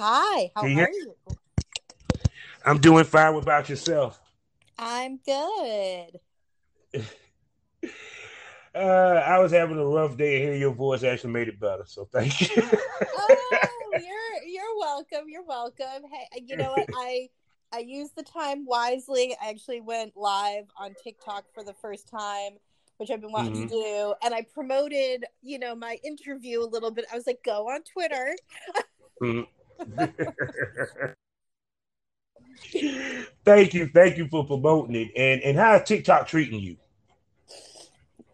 Hi. How Can are hear- you? I'm doing fine. What about yourself? I'm good. Uh, I was having a rough day, and hearing your voice actually made it better. So thank you. Oh, you're you're welcome. You're welcome. Hey, you know what? I I used the time wisely. I actually went live on TikTok for the first time, which I've been wanting to do, and I promoted, you know, my interview a little bit. I was like, "Go on Twitter." Mhm. thank you, thank you for promoting it. And and how is TikTok treating you?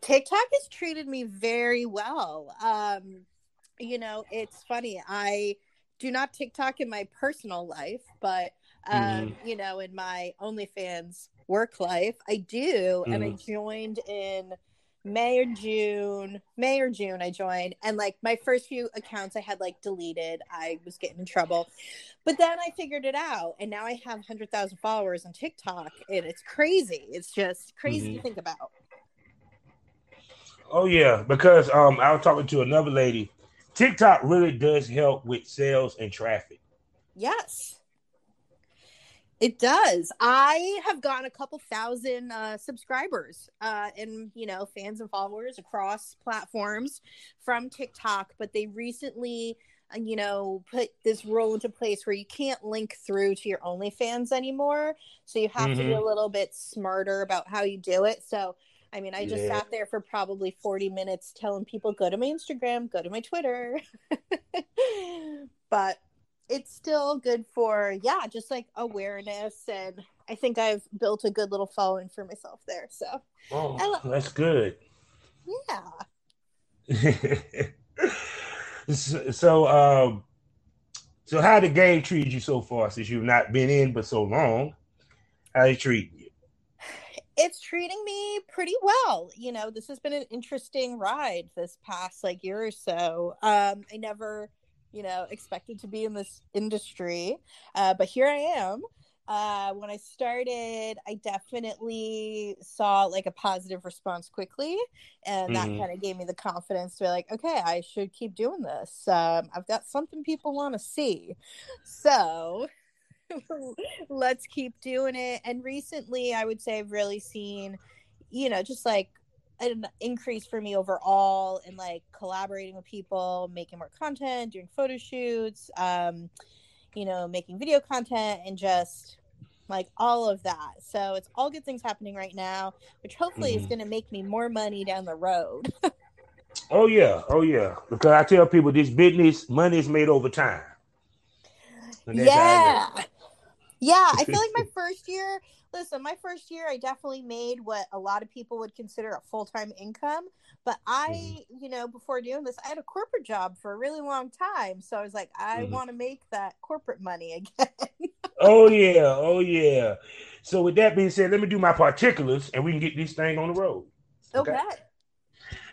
TikTok has treated me very well. Um, you know, it's funny. I do not TikTok in my personal life, but um, Mhm. you know, in my OnlyFans work life, I do. And I Mhm. joined in May or June. May or June, I joined, and like my first few accounts, I had like deleted. I was getting in trouble, but then I figured it out, and now I have hundred thousand followers on TikTok, and it's crazy. It's just crazy to Mhm. think about. Oh yeah, because um, I was talking to another lady. TikTok really does help with sales and traffic. Yes. It does. I have gotten a couple thousand uh, subscribers uh, and, you know, fans and followers across platforms from TikTok, but they recently, uh, you know, put this rule into place where you can't link through to your OnlyFans anymore. So you have to be a little bit smarter about how you do it. So, I mean, I just Yeah. sat there for probably 40 minutes telling people, go to my Instagram, go to my Twitter. but it's still good for yeah just like awareness and i think i've built a good little following for myself there so Oh, lo- that's good. yeah so, so, um, so how the game treated you so far since you've not been in but so long? How they treating you? it's treating me pretty well you know this has been an interesting ride this past like year or so um i never you know expected to be in this industry uh but here i am uh when i started i definitely saw like a positive response quickly and that Mhm. kind of gave me the confidence to be like okay i should keep doing this um i've got something people want to see so let's keep doing it. And recently, I would say I've really seen, you know, just like an increase for me overall in like collaborating with people, making more content, doing photo shoots, um, you know, making video content, and just like all of that. So it's all good things happening right now, which hopefully is Mhm. going to make me more money down the road. Oh yeah, oh yeah. Because I tell people this business money is made over time. And that's how I yeah yeah i feel like my first year listen my first year i definitely made what a lot of people would consider a full-time income but i Mm-hmm. you know before doing this i had a corporate job for a really long time so i was like i Mhm. want to make that corporate money again Oh yeah, oh yeah. So with that being said, let me do my particulars and we can get this thing on the road. okay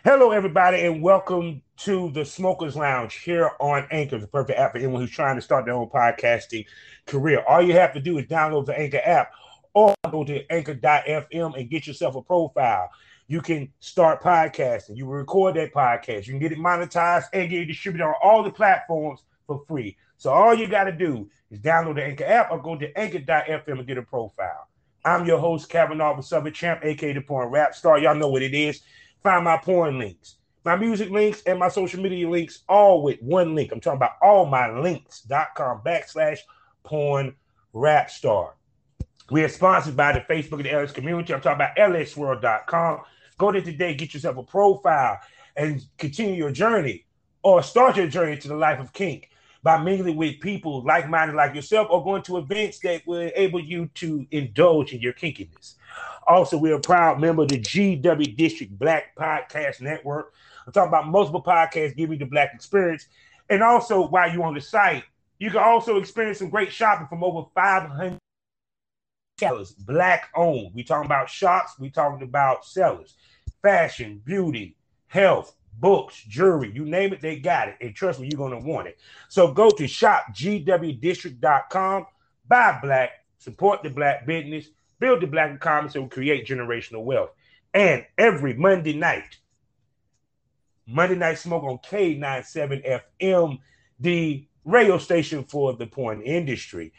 Hello, everybody, and welcome to the Smokers Lounge here on Anchor, the perfect app for anyone who's trying to start their own podcasting career. All you have to do is download the Anchor app or go to anchor.fm and get yourself a profile. You can start podcasting. You record that podcast. You can get it monetized and get it distributed on all the platforms for free. So all you got to do is download the Anchor app or go to anchor.fm and get a profile. I'm your host, Kavanaugh, the Southern Champ, aka the Porn Rap Star. Y'all know what it is find my porn links, my music links, and my social media links, all with one link. I'm talking about all my links.com backslash porn rap star. We are sponsored by the Facebook and the LS community. I'm talking about lsworld.com. Go there today, get yourself a profile, and continue your journey or start your journey to the life of kink by mingling with people like-minded like yourself or going to events that will enable you to indulge in your kinkiness. Also, we're a proud member of the GW District Black Podcast Network. I'm talking about multiple podcasts giving you the black experience. And also, while you're on the site, you can also experience some great shopping from over 500 sellers, black owned. We talking about shops, we talking about sellers, fashion, beauty, health, books, jewelry, you name it, they got it. And trust me, you're gonna want it. So go to shopgwdistrict.com, buy black, support the black business build the black economy so we create generational wealth. And every Monday night, Monday Night Smoke on K97 FM, the radio station for the porn industry.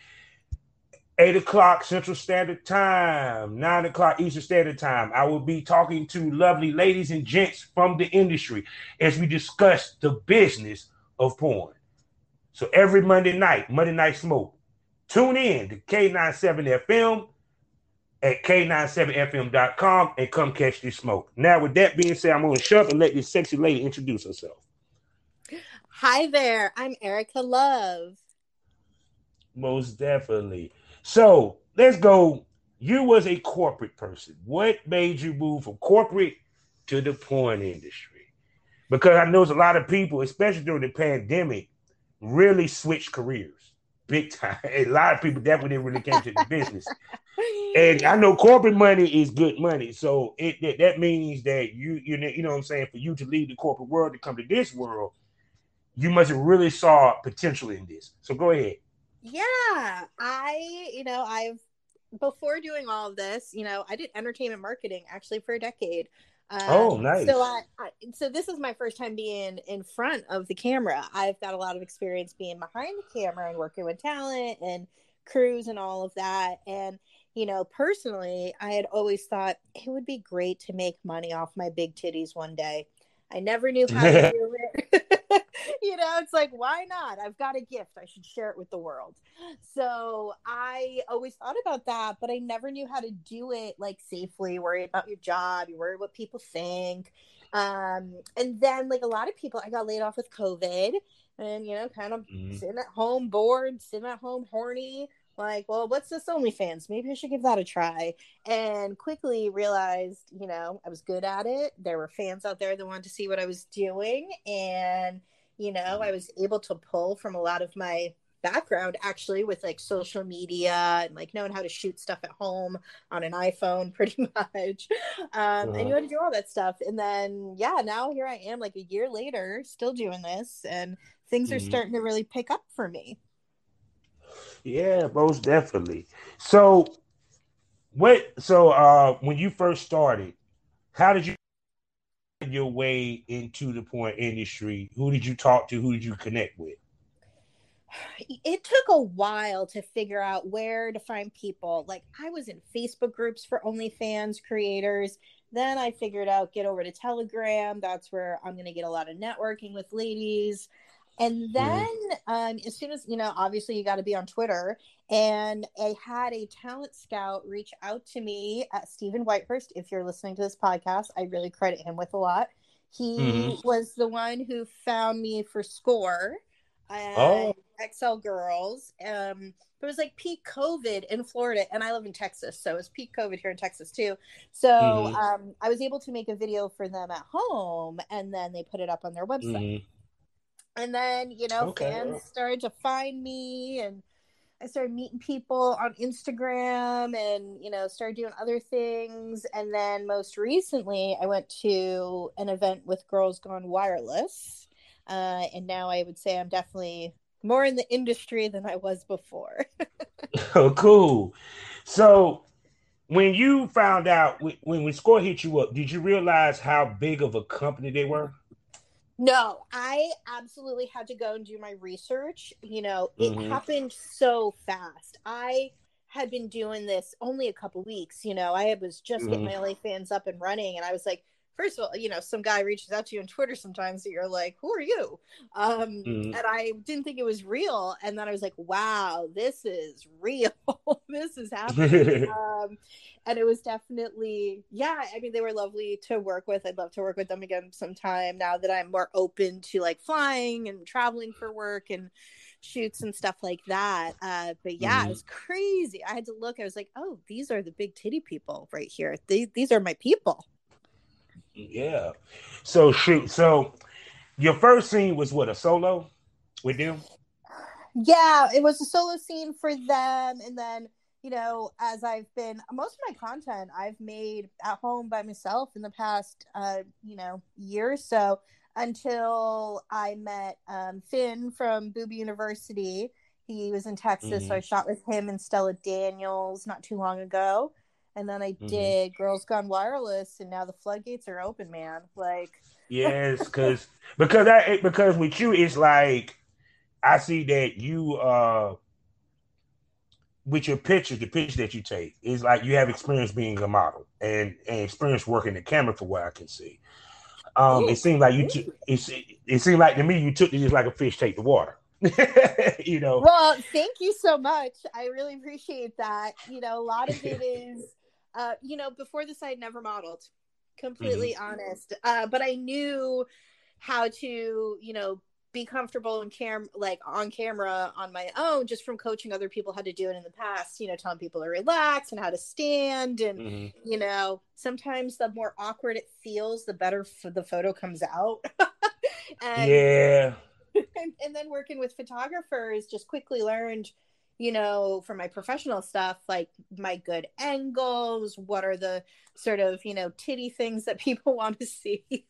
8 o'clock Central Standard Time, 9 o'clock Eastern Standard Time. I will be talking to lovely ladies and gents from the industry as we discuss the business of porn. So every Monday night, Monday Night Smoke, tune in to K97 FM at K97FM.com and come catch this smoke. Now, with that being said, I'm going to shut up and let this sexy lady introduce herself. Hi there. I'm Erica Love. Most definitely. So let's go. You was a corporate person. What made you move from corporate to the porn industry? Because I know there's a lot of people, especially during the pandemic, really switched careers big time. A lot of people definitely really came to the business. And I know corporate money is good money, so it that, that means that you you know you know what I'm saying for you to leave the corporate world to come to this world, you must have really saw potential in this. So go ahead. Yeah, I you know I've before doing all of this, you know, I did entertainment marketing actually for a decade. Um, oh, nice. So I, I, so this is my first time being in front of the camera. I've got a lot of experience being behind the camera and working with talent and crews and all of that. And you know, personally, I had always thought it would be great to make money off my big titties one day. I never knew how to do it. you know, it's like, why not? I've got a gift. I should share it with the world. So I always thought about that, but I never knew how to do it like safely, worry about your job, you worry what people think. Um, and then like a lot of people, I got laid off with COVID and, you know, kind of mm-hmm. sitting at home bored, sitting at home horny, like, well, what's this OnlyFans? Maybe I should give that a try. And quickly realized, you know, I was good at it. There were fans out there that wanted to see what I was doing. And, you know, I was able to pull from a lot of my background actually with like social media and like knowing how to shoot stuff at home on an iPhone pretty much. Um, and you had to do all that stuff. And then, yeah, now here I am like a year later, still doing this, and things are mm-hmm. starting to really pick up for me. Yeah, most definitely. So, what? So, uh, when you first started, how did you your way into the porn industry? Who did you talk to? Who did you connect with? It took a while to figure out where to find people. Like I was in Facebook groups for OnlyFans creators. Then I figured out get over to Telegram. That's where I'm going to get a lot of networking with ladies. And mm-hmm. then, mm-hmm. um, as soon as you know, obviously you got to be on Twitter. And I had a talent scout reach out to me at Stephen Whitehurst. If you're listening to this podcast, I really credit him with a lot. He mm-hmm. was the one who found me for Score and oh. XL Girls. Um, it was like peak COVID in Florida, and I live in Texas, so it was peak COVID here in Texas too. So mm-hmm. um, I was able to make a video for them at home, and then they put it up on their website. Mm-hmm and then you know okay. fans started to find me and I started meeting people on Instagram and, you know, started doing other things. And then most recently, I went to an event with Girls Gone Wireless. Uh, and now I would say I'm definitely more in the industry than I was before. oh, cool. So, when you found out when when Score hit you up, did you realize how big of a company they were? No, I absolutely had to go and do my research. You know, it mm-hmm. happened so fast. I had been doing this only a couple weeks. You know, I was just mm-hmm. getting my OnlyFans up and running, and I was like, first of all, you know, some guy reaches out to you on Twitter sometimes that you're like, who are you? Um, mm-hmm. And I didn't think it was real. And then I was like, wow, this is real. this is happening. um, and it was definitely, yeah, I mean, they were lovely to work with. I'd love to work with them again sometime now that I'm more open to like flying and traveling for work and shoots and stuff like that. Uh, but yeah, mm-hmm. it was crazy. I had to look. I was like, oh, these are the big titty people right here. They, these are my people. Yeah. So shoot. So your first scene was what a solo with them. Yeah, it was a solo scene for them, and then you know, as I've been most of my content I've made at home by myself in the past, uh, you know, year or so until I met um, Finn from Booby University. He was in Texas, mm-hmm. so I shot with him and Stella Daniels not too long ago and then I mm-hmm. did Girls Gone Wireless, and now the floodgates are open, man. Like, yes, because because I because with you, it's like I see that you uh with your picture, the picture that you take is like you have experience being a model and and experience working the camera for what I can see. Um, Ooh. it seemed like you t- it, it seemed like to me you took it just like a fish take the water. you know. Well, thank you so much. I really appreciate that. You know, a lot of it is uh, you know, before this, I had never modeled, completely mm-hmm. honest. Uh, but I knew how to, you know, be comfortable in cam like on camera on my own just from coaching other people how to do it in the past you know telling people to relax and how to stand and mm-hmm. you know sometimes the more awkward it feels the better f- the photo comes out and, yeah and, and, then working with photographers just quickly learned you know, for my professional stuff, like my good angles, what are the sort of, you know, titty things that people want to see. um,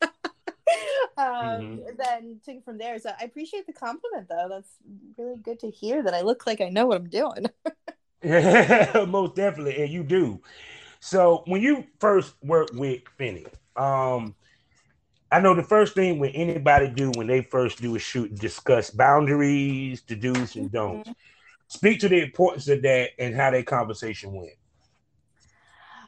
mm-hmm. Then take from there. So I appreciate the compliment, though. That's really good to hear that I look like I know what I'm doing. Most definitely, and you do. So when you first worked with Finney, um, I know the first thing when anybody do when they first do a shoot, discuss boundaries, the do's and don'ts. Mm-hmm. Speak to the importance of that and how that conversation went.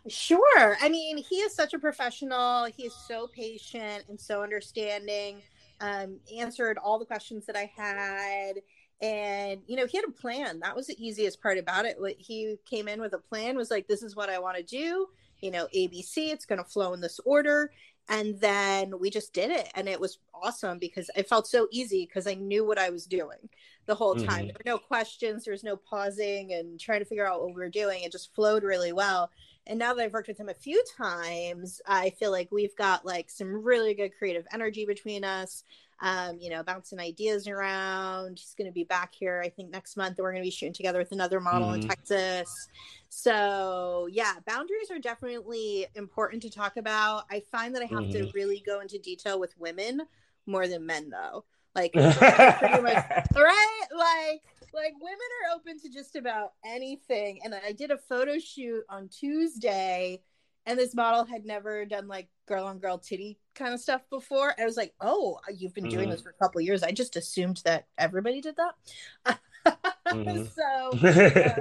Sure. I mean, he is such a professional. He is so patient and so understanding. Um, answered all the questions that I had. And, you know, he had a plan. That was the easiest part about it. What he came in with a plan was like, this is what I want to do. You know, ABC, it's going to flow in this order and then we just did it and it was awesome because it felt so easy because i knew what i was doing the whole time. Mm-hmm. there were no questions there was no pausing and trying to figure out what we were doing. It just flowed really well and now that i've worked with him a few times i feel like we've got like some really good creative energy between us um, you know, bouncing ideas around. He's going to be back here, I think, next month. We're going to be shooting together with another model mm-hmm. in Texas. So, yeah, boundaries are definitely important to talk about. I find that I have mm-hmm. to really go into detail with women more than men, though. Like, much, right? Like, like women are open to just about anything. And I did a photo shoot on Tuesday and this model had never done like girl on girl titty kind of stuff before. I was like, "Oh, you've been doing mm-hmm. this for a couple years." I just assumed that everybody did that. mm-hmm. so, uh,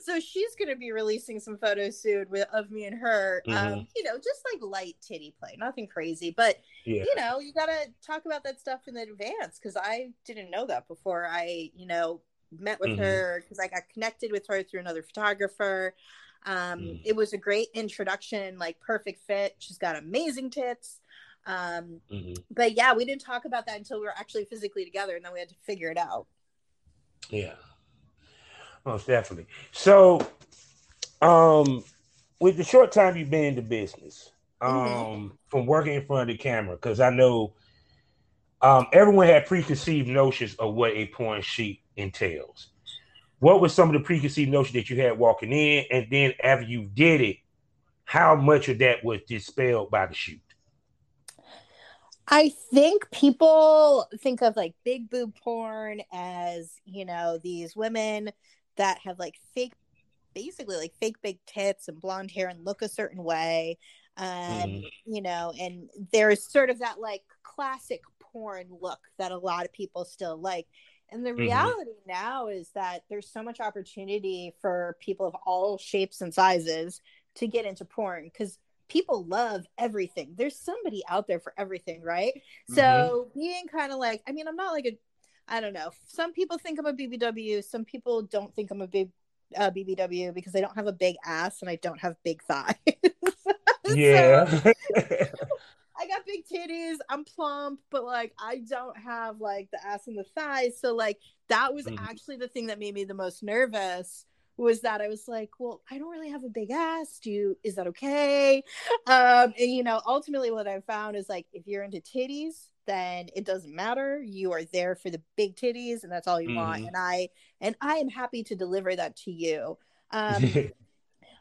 so she's going to be releasing some photos soon with, of me and her. Um, mm-hmm. Um, you know, just like light titty play, nothing crazy, but yeah. you know, you got to talk about that stuff in advance because I didn't know that before I, you know, met with mm-hmm. her because I got connected with her through another photographer. Um, mm. It was a great introduction, like perfect fit. She's got amazing tits. Um, mm-hmm. But yeah, we didn't talk about that until we were actually physically together, and then we had to figure it out. Yeah, most definitely. So, um, with the short time you've been in the business, mm-hmm. um, mm-hmm. from working in front of the camera, because I know um, everyone had preconceived notions of what a porn sheet entails. what was some of the preconceived notion that you had walking in, and then after you did it, how much of that was dispelled by the shoot? I think people think of like big boob porn as, you know, these women that have like fake, basically like fake big tits and blonde hair and look a certain way. Um, mm. you know, and there's sort of that like classic porn look that a lot of people still like. And the mm-hmm. reality mm-hmm. now is that there's so much opportunity for people of all shapes and sizes to get into porn because people love everything. There's somebody out there for everything, right? Mm-hmm. So being kind of like, I mean, I'm not like a, I don't know. Some people think I'm a BBW. Some people don't think I'm a big uh, BBW because I don't have a big ass and I don't have big thighs. yeah. I got big titties. I'm plump, but like I don't have like the ass and the thighs. So like that was mm-hmm. actually the thing that made me the most nervous was that I was like, well, I don't really have a big ass. Do you, is that okay? Um, and you know, ultimately what I found is like, if you're into titties, then it doesn't matter. You are there for the big titties and that's all you mm. want. Mm-hmm. And I, and I am happy to deliver that to you. Um,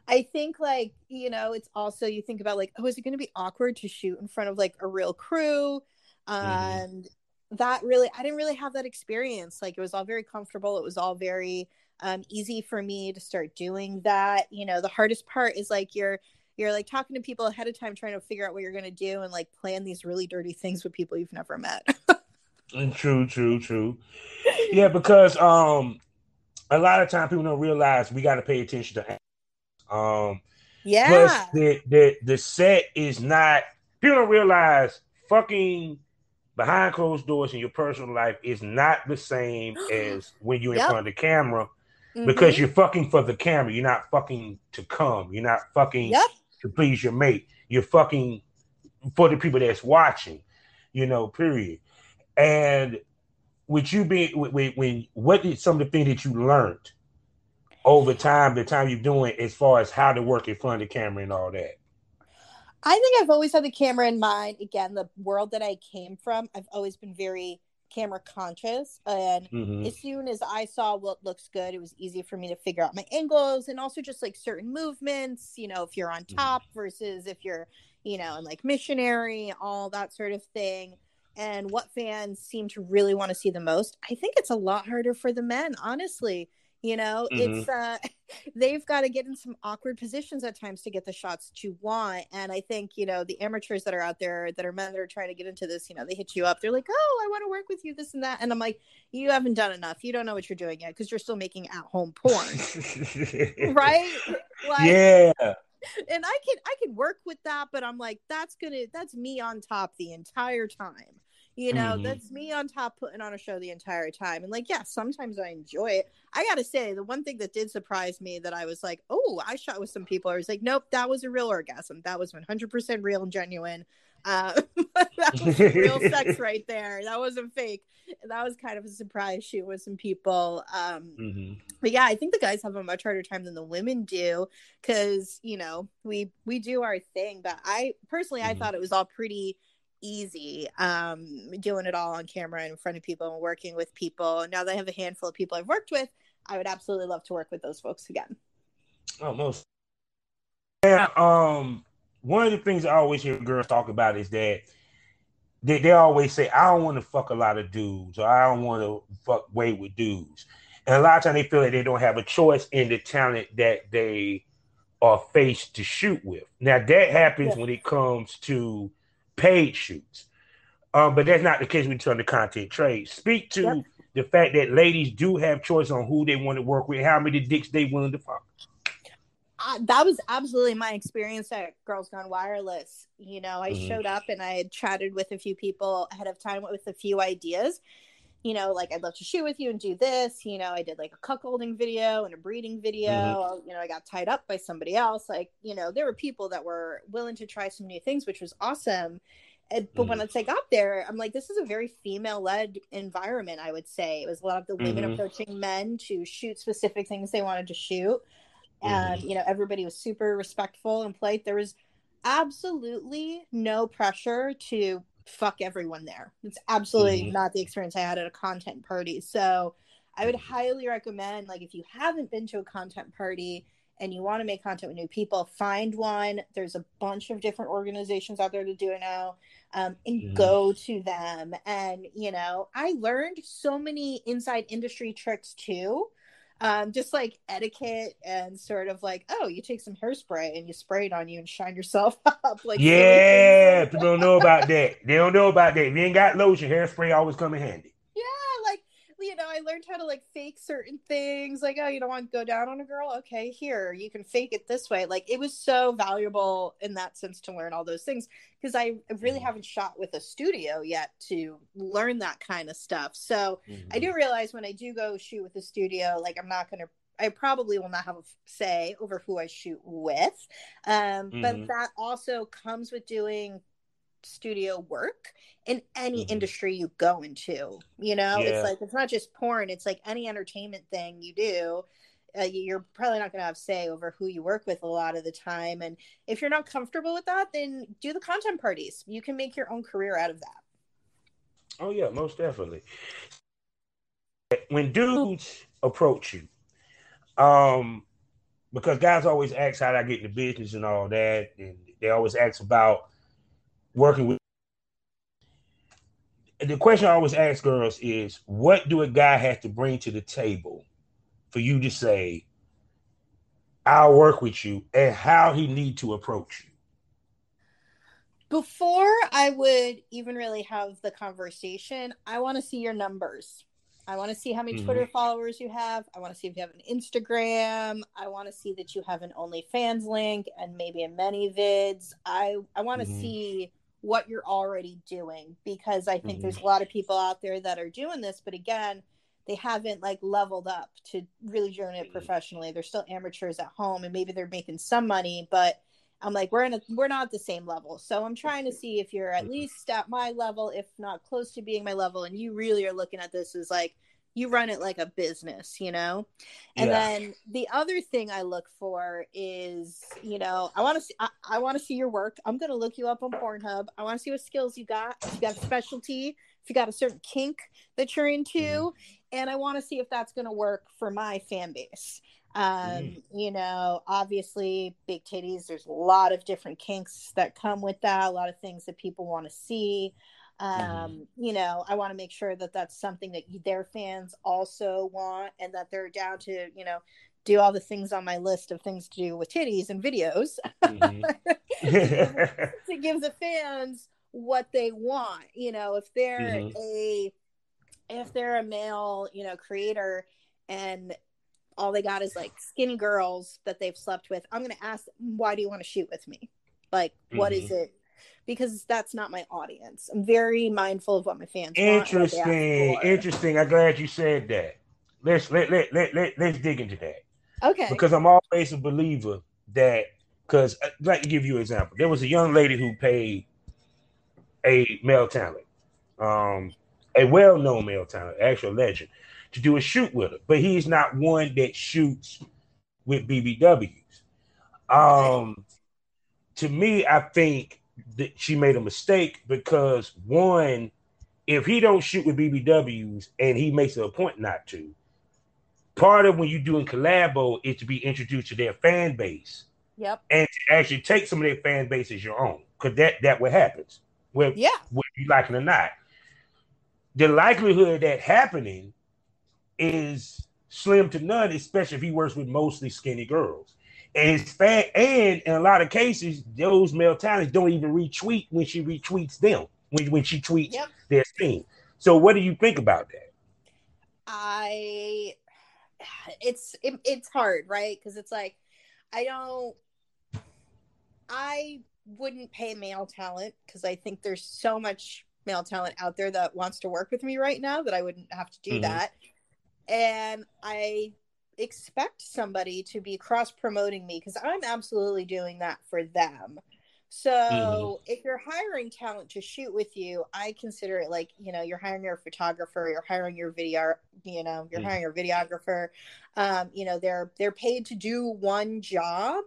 I think like, you know, it's also, you think about like, oh, is it going to be awkward to shoot in front of like a real crew? Mm-hmm. And mm. that really, I didn't really have that experience. Like it was all very comfortable. It was all very, um, easy for me to start doing that. You know, the hardest part is like you're you're like talking to people ahead of time, trying to figure out what you're going to do and like plan these really dirty things with people you've never met. and true, true, true. Yeah, because um, a lot of time people don't realize we got to pay attention to. Um, yeah. Plus, the the the set is not. People don't realize fucking behind closed doors in your personal life is not the same as when you're in yep. front of the camera mm-hmm. because you're fucking for the camera. You're not fucking to come. You're not fucking yep. to please your mate. You're fucking for the people that's watching. You know, period. And with you being when, when what did some of the things that you learned over time, the time you're doing as far as how to work in front of the camera and all that? I think I've always had the camera in mind. Again, the world that I came from, I've always been very camera conscious and mm-hmm. as soon as i saw what looks good it was easy for me to figure out my angles and also just like certain movements you know if you're on mm-hmm. top mm-hmm. versus if you're you know and like missionary all that sort of thing and what fans seem to really want to see the most i think it's a lot harder for the men honestly you know mm-hmm. it's uh they've got to get in some awkward positions at times to get the shots that you want and i think you know the amateurs that are out there that are men that are trying to get into this you know they hit you up they're like oh i want to work with you this and that and i'm like you haven't done enough you don't know what you're doing yet because you're still making at home porn. Right? Like, yeah. And i can i can work with that but i'm like that's gonna that's me on top the entire time you know, mm-hmm. that's me on top putting on a show the entire time. And like, yeah, sometimes I enjoy it. I gotta say, the one thing that did surprise me that I was like, oh, I shot with some people. I was like, nope, that was a real orgasm. That was 100% real and genuine. Uh, that was real sex right there. That wasn't fake. That was kind of a surprise shoot with some people. Um, mm-hmm. But yeah, I think the guys have a much harder time than the women do because you know we we do our thing. But I personally, mm-hmm. I thought it was all pretty easy um, doing it all on camera in front of people and working with people. Now that I have a handful of people I've worked with, I would absolutely love to work with those folks again. Oh, most. Yeah. Um, one of the things I always hear girls talk about is that they, they always say, I don't want to fuck a lot of dudes or I don't want to fuck way with dudes. And a lot of times they feel like they don't have a choice in the talent that they are faced to shoot with. Now that happens yeah. when it comes to paid shoots. Um, but that's not the case with the content trade. Speak to yep. the fact that ladies do have choice on who they want to work with, how many dicks they willing to fuck. Uh, that was absolutely my experience at Girls Gone Wireless. You know, I mm-hmm. showed up and I had chatted with a few people ahead of time with a few ideas. You know, like I'd love to shoot with you and do this. You know, I did like a cuckolding video and a breeding video. Mm-hmm. You know, I got tied up by somebody else. Like, you know, there were people that were willing to try some new things, which was awesome. And, but mm-hmm. when I got there, I'm like, this is a very female led environment, I would say. It was a lot of the women mm-hmm. approaching men to shoot specific things they wanted to shoot. And, mm-hmm. you know, everybody was super respectful and polite. There was absolutely no pressure to fuck everyone there. It's absolutely mm-hmm. not the experience I had at a content party. So I would highly recommend, like, if you haven't been to a content party and you want to make content with new people, find one. There's a bunch of different organizations out there to do it now, um, and mm-hmm. go to them. And you know, I learned so many inside industry tricks too. Um, just like etiquette and sort of like, oh, you take some hairspray and you spray it on you and shine yourself up. Like, yeah, people don't know about that. They don't know about that. If you ain't got lotion, hairspray always come in handy you know, I learned how to like fake certain things. Like, oh, you don't want to go down on a girl? Okay, here, you can fake it this way. Like, it was so valuable in that sense to learn all those things because I really mm-hmm. haven't shot with a studio yet to learn that kind of stuff. So mm-hmm. I do realize when I do go shoot with a studio, like, I'm not going to I probably will not have a say over who I shoot with. Um, mm-hmm. But that also comes with doing studio work in any mm-hmm. industry you go into. You know, yeah. it's like it's not just porn; it's like any entertainment thing you do. Uh, you're probably not going to have say over who you work with a lot of the time, and if you're not comfortable with that, then do the content parties. You can make your own career out of that. Oh yeah, most definitely. When dudes approach you, um, because guys always ask how I get into business and all that, and they always ask about working with the question I always ask girls is what do a guy have to bring to the table for you to say, I'll work with you and how he need to approach you? Before I would even really have the conversation, I want to see your numbers. I want to see how many mm-hmm. Twitter followers you have. I want to see if you have an Instagram. I want to see that you have an OnlyFans link and maybe a ManyVids. I I want to mm-hmm. see what you're already doing because I think mm-hmm. there's a lot of people out there that are doing this, but again, they haven't like leveled up to really doing it mm-hmm. professionally. They're still amateurs at home and maybe they're making some money, but I'm like, we're in a, we're not at the same level. So I'm trying to see if you're at mm-hmm. least at my level, if not close to being my level, and you really are looking at this as like, you run it like a business, you know? And yeah. then the other thing I look for is, you know, I want to see, I, I want to see your work. I'm going to look you up on Pornhub. I want to see what skills you got. If you got a specialty, if you got a certain kink that you're into, mm-hmm. and I want to see if that's going to work for my fan base. Um, mm. you know, obviously big titties, there's a lot of different kinks that come with that, a lot of things that people want to see. Mm-hmm. um mm-hmm. you know i want to make sure that that's something that their fans also want and that they're down to you know do all the things on my list of things to do with titties and videos mm-hmm. to give the fans what they want you know if they're mm-hmm. a if they're a male you know creator and all they got is like skinny girls that they've slept with i'm going to ask why do you want to shoot with me like what is mm-hmm. it because that's not my audience. I'm very mindful of what my fans interesting, want. Interesting. I'm glad you said that. Let's let let let, let let's dig into that. Okay. Because I'm always a believer that because I'd like to give you an example. There was a young lady who paid a male talent, um, a well-known male talent, actual legend, to do a shoot with her, but he's not one that shoots with BBWs. Um, to me, I think that she made a mistake because one, if he don't shoot with BBWs and he makes a point not to, part of when you're doing collabo is to be introduced to their fan base. Yep. And to actually take some of their fan base as your own. Because that that what happens. Whether, yeah. whether you like it or not. The likelihood of that happening is slim to none, especially if he works with mostly skinny girls. And it's fan, and in a lot of cases, those male talents don't even retweet when she retweets them when, when she tweets yep. their scene. So, what do you think about that? I, it's it, it's hard, right? Because it's like I don't, I wouldn't pay male talent because I think there's so much male talent out there that wants to work with me right now that I wouldn't have to do mm-hmm. that. And I expect somebody to be cross promoting me because I'm absolutely doing that for them. So mm-hmm. if you're hiring talent to shoot with you, I consider it like, you know, you're hiring your photographer, you're hiring your video, you know, you're mm-hmm. hiring your videographer. Um, you know, they're they're paid to do one job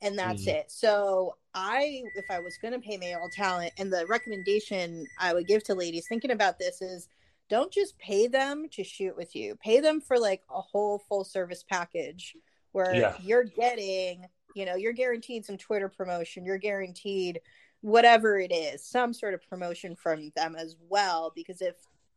and that's mm-hmm. it. So I if I was gonna pay male talent and the recommendation I would give to ladies thinking about this is don't just pay them to shoot with you. Pay them for like a whole full service package where yeah. you're getting, you know, you're guaranteed some Twitter promotion, you're guaranteed whatever it is, some sort of promotion from them as well. Because if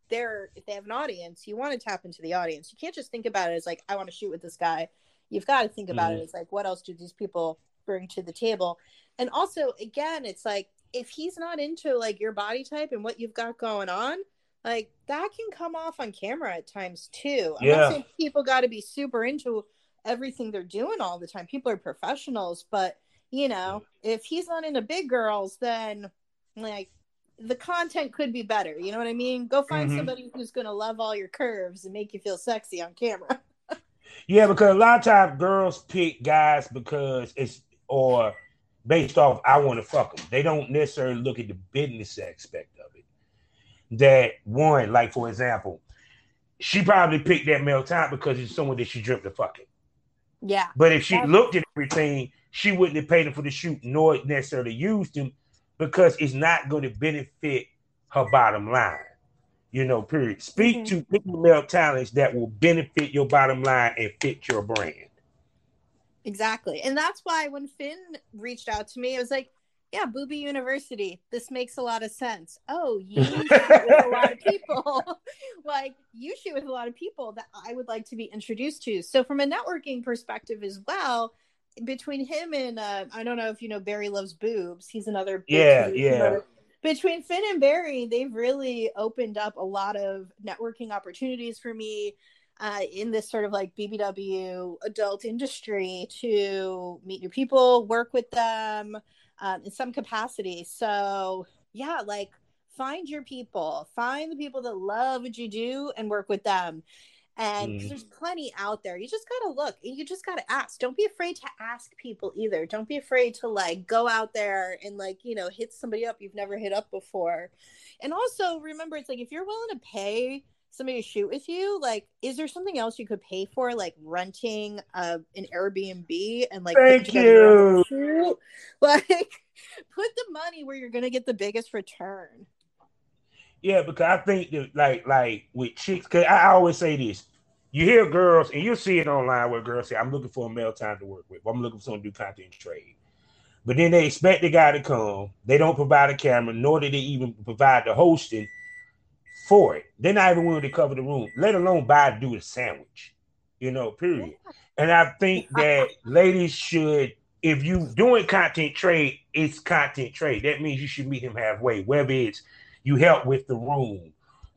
they're if they have an audience, you want to tap into the audience. You can't just think about it as like, I want to shoot with this guy. You've got to think about mm-hmm. it as like, what else do these people bring to the table? And also, again, it's like if he's not into like your body type and what you've got going on, like that can come off on camera at times too. I'm yeah. not saying people got to be super into everything they're doing all the time. People are professionals, but you know, if he's not into big girls, then like the content could be better. You know what I mean? Go find mm-hmm. somebody who's going to love all your curves and make you feel sexy on camera. yeah, because a lot of times girls pick guys because it's or based off I want to fuck them. They don't necessarily look at the business aspect. That one, like for example, she probably picked that male type because it's someone that she dreamt of fucking. Yeah. But if she looked at everything, she wouldn't have paid him for the shoot, nor necessarily used him because it's not going to benefit her bottom line. You know, period. Speak mm-hmm. to male talents that will benefit your bottom line and fit your brand. Exactly. And that's why when Finn reached out to me, I was like, yeah, Booby University. This makes a lot of sense. Oh, you shoot with a lot of people. like you shoot with a lot of people that I would like to be introduced to. So from a networking perspective as well, between him and uh, I don't know if you know Barry loves boobs. He's another yeah, yeah. Between Finn and Barry, they've really opened up a lot of networking opportunities for me uh, in this sort of like BBW adult industry to meet new people, work with them um, in some capacity. So, yeah, like find your people, find the people that love what you do and work with them. And mm. there's plenty out there. You just got to look and you just got to ask. Don't be afraid to ask people either. Don't be afraid to like go out there and like, you know, hit somebody up you've never hit up before. And also remember, it's like if you're willing to pay somebody to shoot with you like is there something else you could pay for like renting uh, an airbnb and like thank you. like put the money where you're gonna get the biggest return. Yeah because i think that like like with chicks because i always say this you hear girls and you see it online where girls say i'm looking for a male time to work with. I'm looking for someone to do content trade. But then they expect the guy to come. They don't provide a camera nor do they even provide the hosting for it. They're not even willing to cover the room, let alone buy do a sandwich. You know, period. And I think that ladies should, if you doing content trade, it's content trade. That means you should meet him halfway, whether it's you help with the room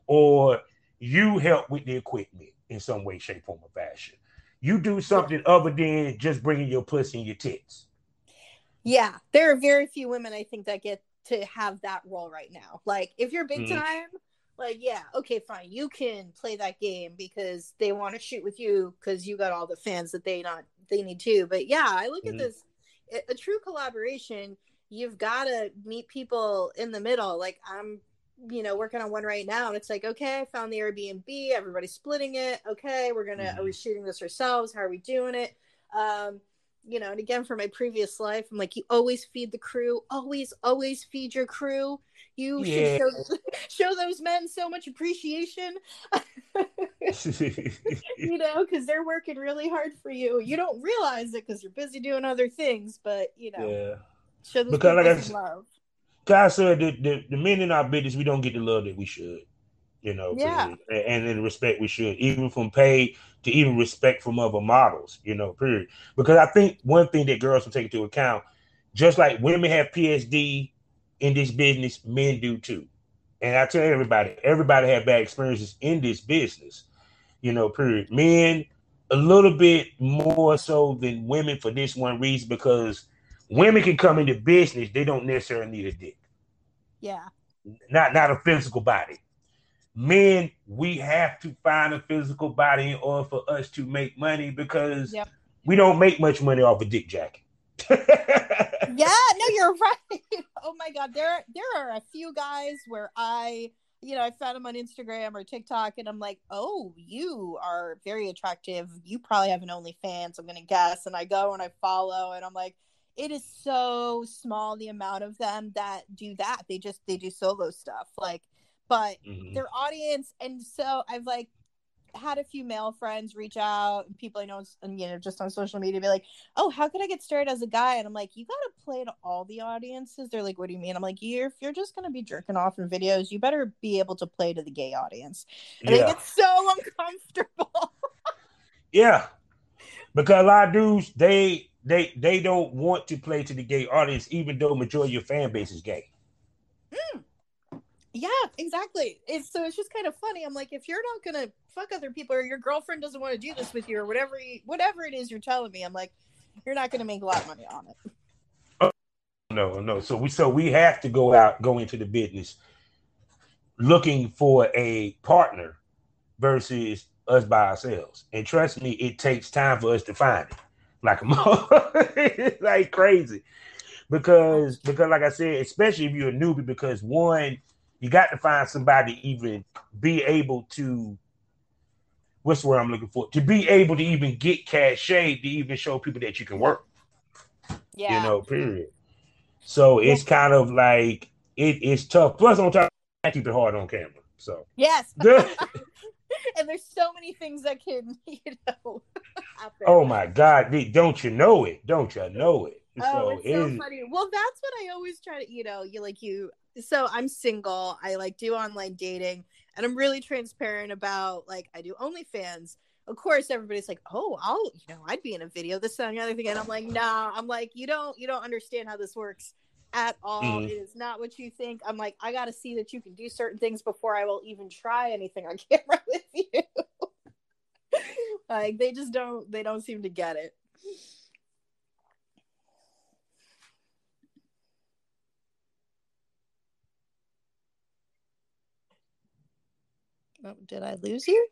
or you help with the equipment in some way, shape, form, or fashion. You do something other than just bringing your pussy and your tits. Yeah, there are very few women I think that get to have that role right now. Like, if you're big mm. time, like yeah okay fine. You can play that game because they want to shoot with you because you got all the fans that they not they need to but yeah i look mm-hmm. at this a true collaboration you've got to meet people in the middle. Like i'm you know working on one right now and it's like okay i found the airbnb everybody's splitting it. Okay we're gonna mm-hmm. are we shooting this ourselves? How are we doing it? Um you know and again for my previous life i'm like you always feed the crew always always feed your crew you yeah. should show, show those men so much appreciation. you know, because they're working really hard for you. You don't realize it because you're busy doing other things, but you know, yeah. show those because like I said, love. God said the, the, the men in our business, we don't get the love that we should. You know, yeah, and in the respect we should, even from paid to even respect from other models. You know, period. Because I think one thing that girls will take into account, just like women have PSD in this business, men do too. And I tell everybody, everybody have bad experiences in this business. You know, period. Men a little bit more so than women for this one reason because women can come into business, they don't necessarily need a dick. Yeah. Not not a physical body. Men, we have to find a physical body in order for us to make money because yep. we don't make much money off a dick jacket. yeah, no, you're right. oh my god, there there are a few guys where I, you know, I found them on Instagram or TikTok, and I'm like, oh, you are very attractive. You probably have an OnlyFans. I'm gonna guess, and I go and I follow, and I'm like, it is so small the amount of them that do that. They just they do solo stuff like but mm-hmm. their audience, and so I've like had a few male friends reach out and people I know and you know just on social media be like, "Oh, how could I get started as a guy?" And I'm like, "You got to play to all the audiences." They're like, "What do you mean?" I'm like, "You're if you're just going to be jerking off in videos, you better be able to play to the gay audience." And yeah. they get so uncomfortable. yeah. Because a lot of dudes they they they don't want to play to the gay audience even though majority of your fan base is gay. Mm. Yeah, exactly. It's so it's just kind of funny. I'm like, if you're not gonna fuck other people, or your girlfriend doesn't want to do this with you, or whatever, you, whatever it is you're telling me, I'm like, you're not gonna make a lot of money on it. Oh, no, no. So we so we have to go out, go into the business, looking for a partner versus us by ourselves. And trust me, it takes time for us to find it. Like a like crazy. Because because like I said, especially if you're a newbie, because one you got to find somebody to even be able to what's the word I'm looking for? To be able to even get cachet to even show people that you can work. Yeah. You know, period. So it's kind of like it is tough. Plus on top I keep it hard on camera. So Yes. and there's so many things that can, you know. oh my God. Don't you know it? Don't you know it? Oh, so it's so it, funny. Well, that's what I always try to, you know, you like you so I'm single. I like do online dating and I'm really transparent about like I do OnlyFans. Of course, everybody's like, "Oh, I'll, you know, I'd be in a video, this and the other thing," and I'm like, "Nah." I'm like, "You don't, you don't understand how this works at all. Mm-hmm. It is not what you think." I'm like, "I got to see that you can do certain things before I will even try anything on camera with you." like they just don't, they don't seem to get it. Oh, did I lose you?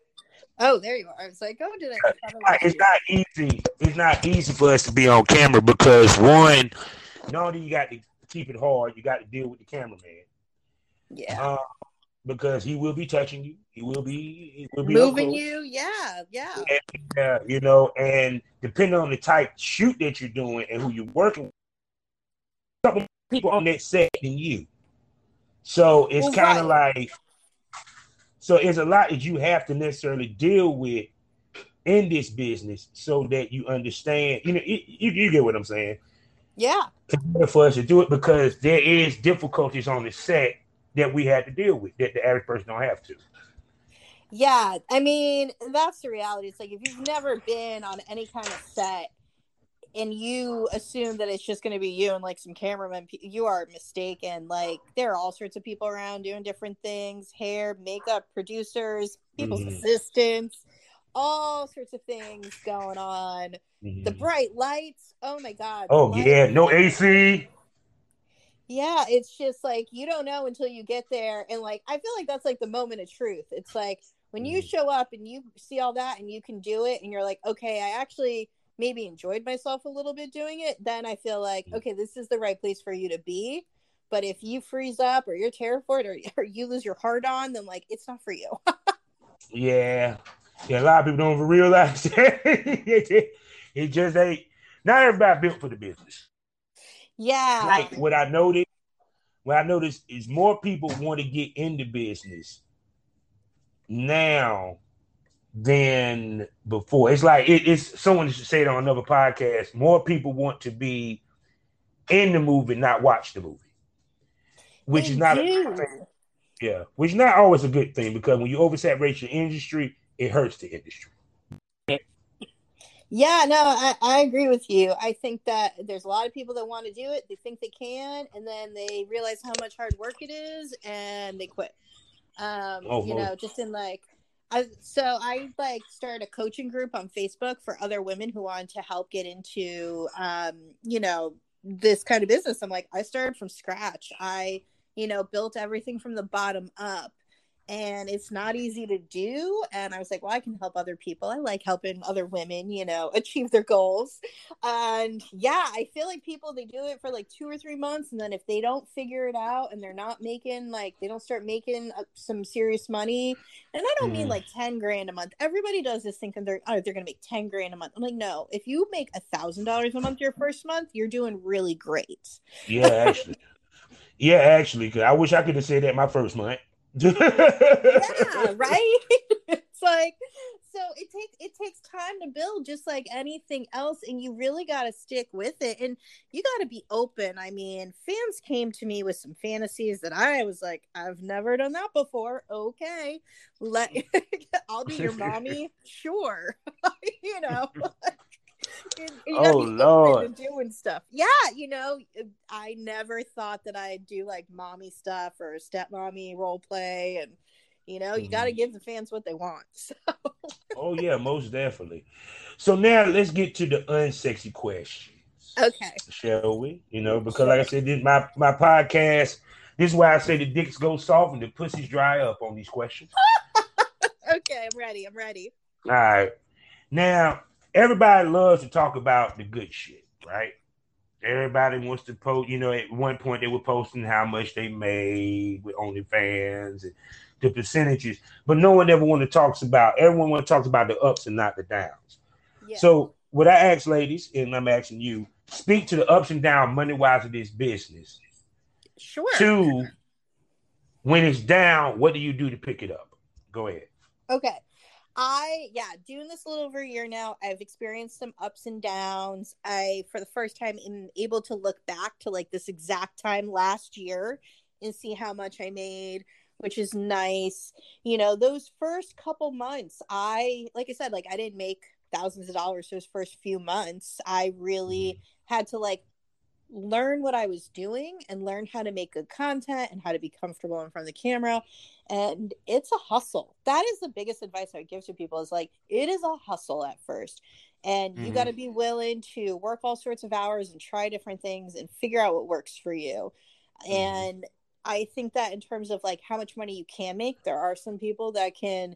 Oh, there you are. I was like, oh, did I? It's not easy. It's not easy for us to be on camera because one, not only you got to keep it hard, you got to deal with the cameraman. Yeah. Uh, because he will be touching you. He will be, he will be moving you. Yeah, yeah. And, uh, you know, and depending on the type shoot that you're doing and who you're working with, couple people on that set than you. So it's well, kind of right. like so it's a lot that you have to necessarily deal with in this business so that you understand. You know, you, you get what I'm saying. Yeah. It's better For us to do it because there is difficulties on the set that we had to deal with that the average person don't have to. Yeah, I mean that's the reality. It's like if you've never been on any kind of set and you assume that it's just going to be you and like some cameramen, you are mistaken. Like there are all sorts of people around doing different things: hair, makeup, producers, people's mm-hmm. assistants, all sorts of things going on. Mm-hmm. The bright lights. Oh my god. Oh yeah, no AC. Yeah, it's just like you don't know until you get there, and like I feel like that's like the moment of truth. It's like when you mm-hmm. show up and you see all that and you can do it, and you're like, okay, I actually maybe enjoyed myself a little bit doing it, then I feel like, okay, this is the right place for you to be. But if you freeze up or you're terrified or, or you lose your heart on, then like it's not for you. yeah. Yeah, a lot of people don't even realize it, it just ain't not everybody built for the business. Yeah. Like what I noticed, what I noticed is more people want to get into business now than before. It's like it, it's someone said on another podcast. More people want to be in the movie, not watch the movie, which they is not a, yeah, which is not always a good thing because when you oversaturate your industry, it hurts the industry. Yeah, no, I, I agree with you. I think that there's a lot of people that want to do it. They think they can, and then they realize how much hard work it is, and they quit. Um, oh, you know, just in like I, so I like started a coaching group on Facebook for other women who want to help get into, um, you know, this kind of business. I'm like, I started from scratch. I, you know, built everything from the bottom up and it's not easy to do and i was like well i can help other people. I like helping other women you know achieve their goals. And yeah i feel like people they do it for like two or three months and then if they don't figure it out and they're not making like they don't start making uh, some serious money and i don't mm. mean like 10 grand a month. Everybody does this thinking they're oh, they're gonna make 10 grand a month. I'm like no. If you make a thousand dollars a month your first month you're doing really great. Yeah actually. Yeah actually because i wish i could have said that my first month yeah, right? it's like so it takes it takes time to build just like anything else and you really got to stick with it and you got to be open. I mean fans came to me with some fantasies that i was like i've never done that before. Okay let i'll be your mommy? Sure you know you, you oh lord doing stuff yeah you know i never thought that i'd do like mommy stuff or stepmommy role play and you know, you mm-hmm. got to give the fans what they want. So. oh yeah, most definitely. So now let's get to the unsexy questions. Okay. Shall we? You know, because like I said, this my my podcast. This is why I say the dicks go soft and the pussies dry up on these questions. okay, I'm ready. I'm ready. All right. Now, everybody loves to talk about the good shit, right? Everybody wants to post, you know, at one point they were posting how much they made with OnlyFans and the percentages, but no one ever want to talks about. Everyone want to talk about the ups and not the downs. Yeah. So what I ask ladies, and I'm asking you, speak to the ups and downs money wise of this business. Sure. Two, when it's down, what do you do to pick it up? Go ahead. Okay. I yeah, doing this a little over a year now. I've experienced some ups and downs. I for the first time am able to look back to like this exact time last year and see how much I made which is nice. You know, those first couple months, I, like I said, like I didn't make thousands of dollars those first few months. I really mm-hmm. had to like learn what I was doing and learn how to make good content and how to be comfortable in front of the camera. And it's a hustle. That is the biggest advice I give to people is like, it is a hustle at first. And mm-hmm. you got to be willing to work all sorts of hours and try different things and figure out what works for you. Mm-hmm. And I think that in terms of like how much money you can make, there are some people that can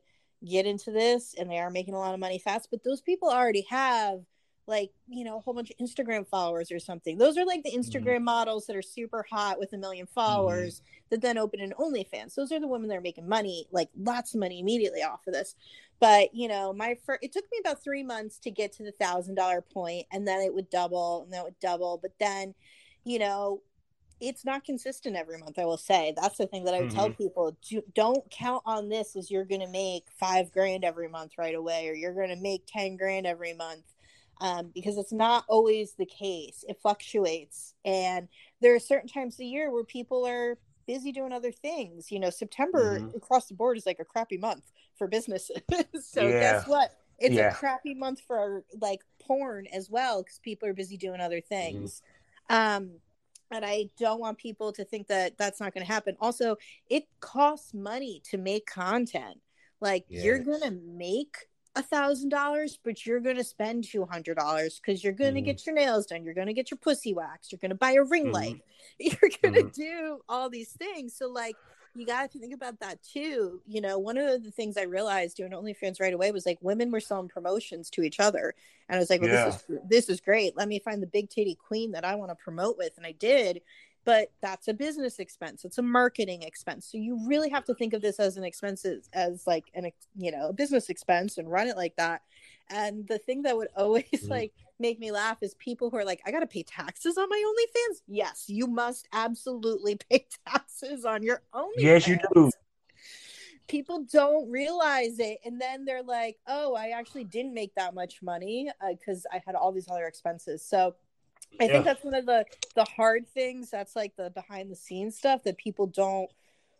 get into this and they are making a lot of money fast, but those people already have like, you know, a whole bunch of Instagram followers or something. Those are like the mm-hmm. Instagram mm-hmm. models that are super hot with a million followers mm-hmm. that then open an OnlyFans. Those are the women that are making money, like lots of money immediately off of this. But you know, my first it took me about three months to get to the thousand dollar point, and then it would double, and then it would double. But then, you know, it's not consistent every month i will say that's the thing that i would mm-hmm. tell people Do, don't count on this as you're going to make five grand every month right away or you're going to make 10 grand every month um, because it's not always the case it fluctuates and there are certain times of the year where people are busy doing other things you know september mm-hmm. across the board is like a crappy month for businesses so yeah. guess what it's yeah. a crappy month for like porn as well because people are busy doing other mm-hmm. things mm-hmm. um and I don't want people to think that that's not going to happen. Also, it costs money to make content. Like yes. you're going to make a thousand dollars, but you're going to spend two hundred dollars because you're going to mm. get your nails done. You're going to get your pussy waxed. You're going to buy a ring mm. light. You're going to mm. do all these things. So like you got to think about that too. You know, one of the things I realized doing OnlyFans right away was like women were selling promotions to each other, and I was like, well, yeah. this is this is great. Let me find the big titty queen that I want to promote with, and I did. But that's a business expense. It's a marketing expense. So you really have to think of this as an expense as like an you know a business expense and run it like that. And the thing that would always mm-hmm. like make me laugh is people who are like, I got to pay taxes on my OnlyFans. Yes, you must absolutely pay taxes on your OnlyFans. Yes, you do. People don't realize it. And then they're like, oh, I actually didn't make that much money because uh, I had all these other expenses. So I yeah. think that's one of the, the hard things. That's like the behind the scenes stuff that people don't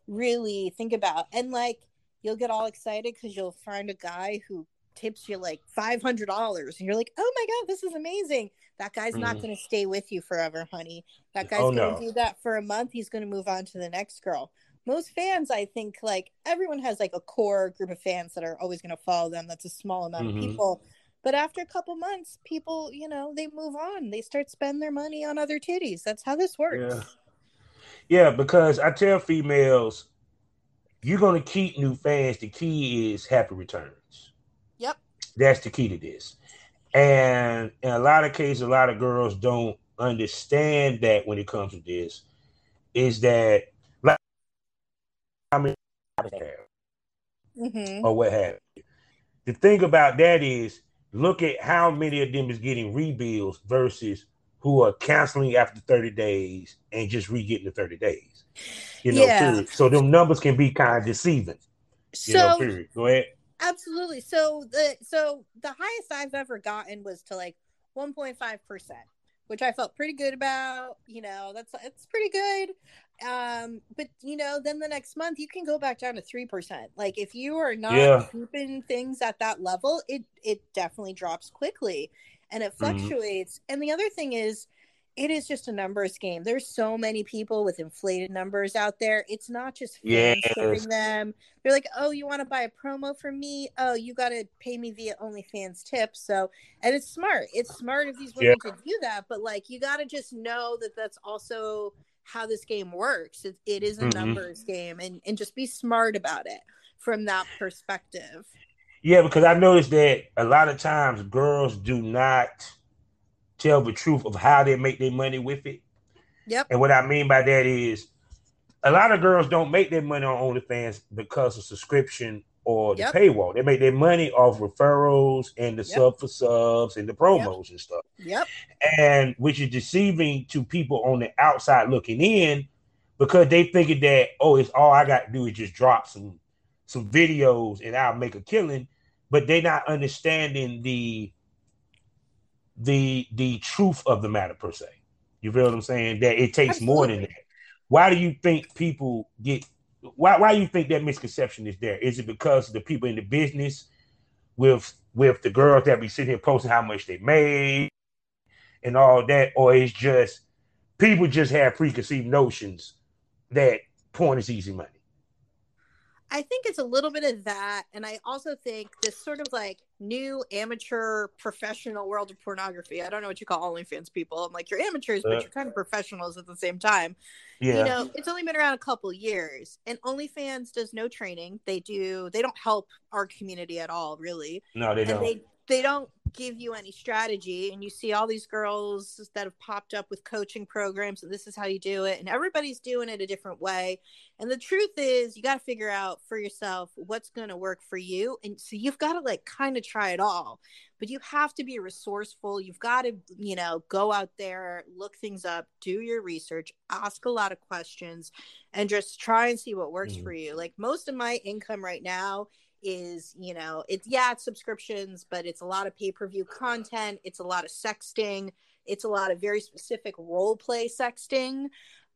really think about. And like, you'll get all excited because you'll find a guy who tips you like $500 and you're like, oh my God, this is amazing. That guy's mm. not mm-hmm. going to stay with you forever, honey. That guy's oh, going to no. do that for a month. He's going to move on to the next girl. Most fans, I think, like everyone has like a core group of fans that are always going to follow them. That's a small amount mm-hmm. of people. But after a couple months, people, you know, they move on. They start spending their money on other titties. That's how this works. Yeah, yeah because I tell females, you're going to keep new fans. The key is happy returns. Yep. That's the key to this. And in a lot of cases, a lot of girls don't understand that when it comes to this, is that like I mean mm-hmm. or what have you. The thing about that is look at how many of them is getting rebills versus who are canceling after 30 days and just re-getting the 30 days. You know, Yeah. so them numbers can be kind of deceiving. You So know, period. Go ahead. Absolutely. So the so the highest I've ever gotten was to like 1.5 percent, which I felt pretty good about. You know, that's it's pretty good. Um, but you know, then the next month you can go back down to three percent. Like if you are not Yeah. keeping things at that level, it it definitely drops quickly and it Mhm. fluctuates. And the other thing is it is just a numbers game. There's so many people with inflated numbers out there. It's not just Yes. them. They're like, "Oh, you want to buy a promo for me? Oh, you got to pay me via OnlyFans tips." So, and it's smart. It's smart of these women to do that, but like, you got to just know that that's also how this game works. It, it is a Mhm. numbers game, and and just be smart about it from that perspective. Yeah, because I noticed that a lot of times girls do not tell the truth of how they make their money with it. Yep. And what I mean by that is a lot of girls don't make their money on OnlyFans because of subscription or the Yep. paywall. They make their money off referrals and the Yep. sub for subs and the promos and stuff. Yep. And which is deceiving to people on the outside looking in because they thinking that, oh, it's all I got to do is just drop some some videos and I'll make a killing, but they're not understanding the the the truth of the matter per se. You feel what I'm saying? That it takes more than that. Why do you think people get why why you think that misconception is there? Is it because the people in the business with with the girls that be sitting here posting how much they made and all that, or it's just people just have preconceived notions that porn is easy money? I think it's a little bit of that. And I also think this sort of like new amateur professional world of pornography. I don't know what you call OnlyFans people. I'm like, you're amateurs, Uh. but you're kind of professionals at the same time. Yeah. You know, it's only been around a couple years. And OnlyFans does no training. They do, they don't help our community at all, really. no, they and don't. they they don't give you any strategy and you see all these girls that have popped up with coaching programs and this is how you do it and everybody's doing it a different way. And the truth is you got to figure out for yourself what's going to work for you and so you've got to like kind of try it all but you have to be resourceful. You've got to you know go out there look things up do your research ask a lot of questions and just try and see what works Mhm. for you. Like most of my income right now is you know it's yeah it's subscriptions but it's a lot of pay-per-view content it's a lot of sexting it's a lot of very specific role play sexting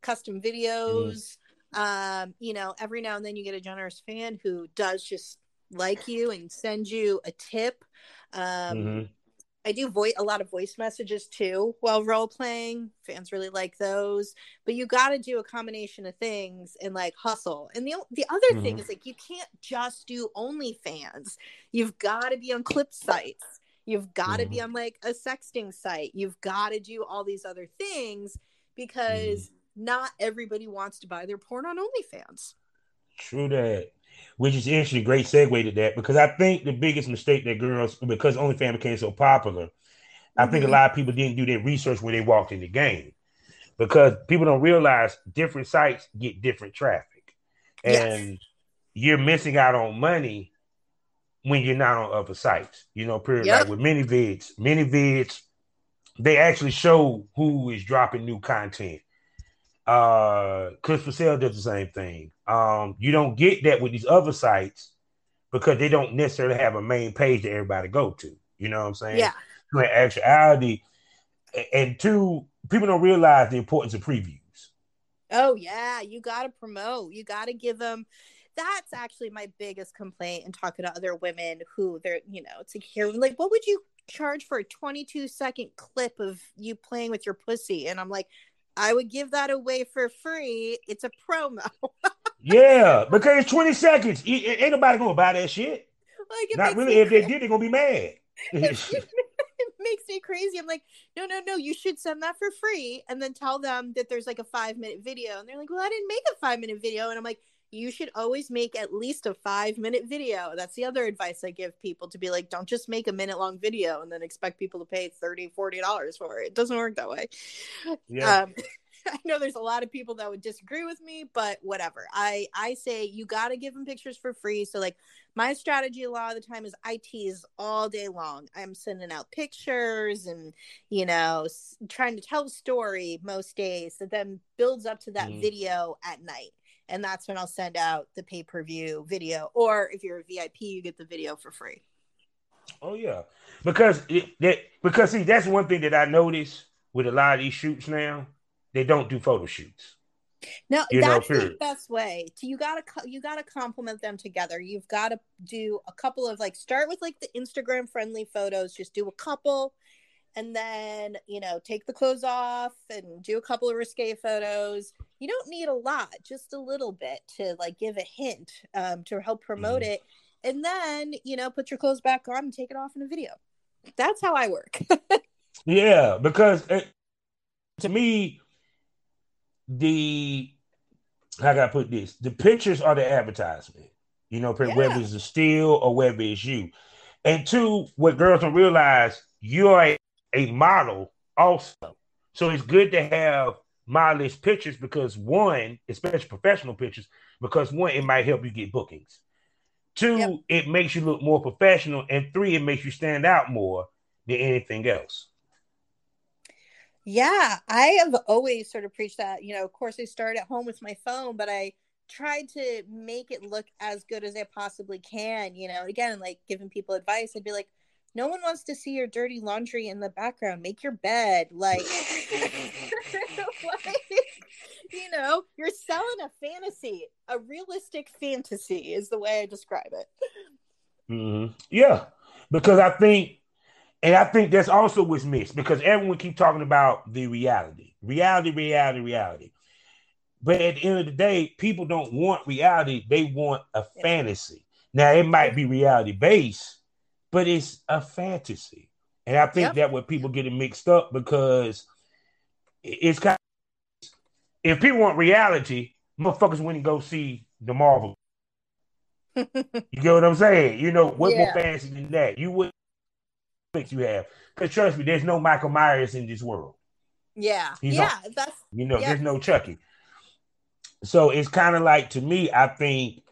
custom videos um you know every now and then you get a generous fan who does just like you and send you a tip um Mhm. I do voice a lot of voice messages too while role playing. Fans really like those, but you got to do a combination of things and like hustle. And the the other thing Mhm. is like you can't just do OnlyFans. You've got to be on clip sites. You've got to be on like a sexting site. You've got to do all these other things because not everybody wants to buy their porn on OnlyFans. True that. Which is actually a great segue to that because I think the biggest mistake that girls, because OnlyFans became so popular, I think a Mhm. lot of people didn't do their research when they walked in the game because people don't realize different sites get different traffic. Yes. And you're missing out on money when you're not on other sites. You know, period. Yep. Like with ManyVids, many vids, they actually show who is dropping new content. Uh Clips4Sale does the same thing. Um, you don't get that with these other sites because they don't necessarily have a main page that everybody go to. You know what I'm saying? Yeah. So in actuality, and two, people don't realize the importance of previews. Oh yeah, you got to promote. You got to give them. That's actually my biggest complaint in talking to other women who they're, you know, to hear like, what would you charge for a 22 second clip of you playing with your pussy? And I'm like, I would give that away for free. It's a promo. Yeah, because it's 20 seconds. Y- Ain't nobody gonna buy that shit. like, it Not really. If they did, they're gonna be mad. it makes me crazy. I'm like, no, no, no, you should send that for free and then tell them that there's like a five minute video. And they're like, well, I didn't make a five minute video. And I'm like, you should always make at least a five minute video. That's the other advice I give people to be like, don't just make a minute long video and then expect people to pay 30 $40 for it. It doesn't work that way. yeah. Um, I know there's a lot of people that would disagree with me, but whatever. I I say you got to give them pictures for free. So like my strategy a lot of the time is I tease all day long. I'm sending out pictures and you know trying to tell a story most days that then builds up to that mm. video at night. And that's when I'll send out the pay per view video. Or if you're a VIP, you get the video for free. Oh yeah, because it, that because see that's one thing that I notice with a lot of these shoots now they don't do photo shoots. No, you that's know, the best way. So you gotta you gotta complement them together. You've got to do a couple of like start with like the Instagram friendly photos. Just do a couple, and then you know take the clothes off and do a couple of risque photos. You don't need a lot, just a little bit to like give a hint um, to help promote mm-hmm. it, and then you know put your clothes back on and take it off in a video. That's how I work. yeah, because it, to me the how can I put this? The pictures are the advertisement. You know, yeah. whether it's a still or whether it's you. And two, what girls don't realize, you're a, a model also. So it's good to have modelish pictures because one, especially professional pictures, because one, it might help you get bookings. Two, yep. it makes you look more professional. And three, it makes you stand out more than anything else. Yeah, I have always sort of preached that. You know, of course, I start at home with my phone, but I tried to make it look as good as I possibly can. You know, again, like giving people advice, I'd be like, no one wants to see your dirty laundry in the background. Make your bed. Like, like, you know, you're selling a fantasy, a realistic fantasy is the way I describe it. Mm-hmm. Yeah, because I think and I think that's also what's missed because everyone keep talking about the reality, reality, reality, reality. But at the end of the day, people don't want reality; they want a fantasy. Now it might be reality based, but it's a fantasy, and I think yep. that what people get it mixed up because it's kind. Of, if people want reality, motherfuckers wouldn't go see the Marvel. you get what I'm saying? You know what yeah. more fancy than that? You would think you have. Because trust me, there's no Michael Myers in this world. Yeah. He's yeah. On, that's you know, yeah. there's no Chucky. So it's kind of like to me, I think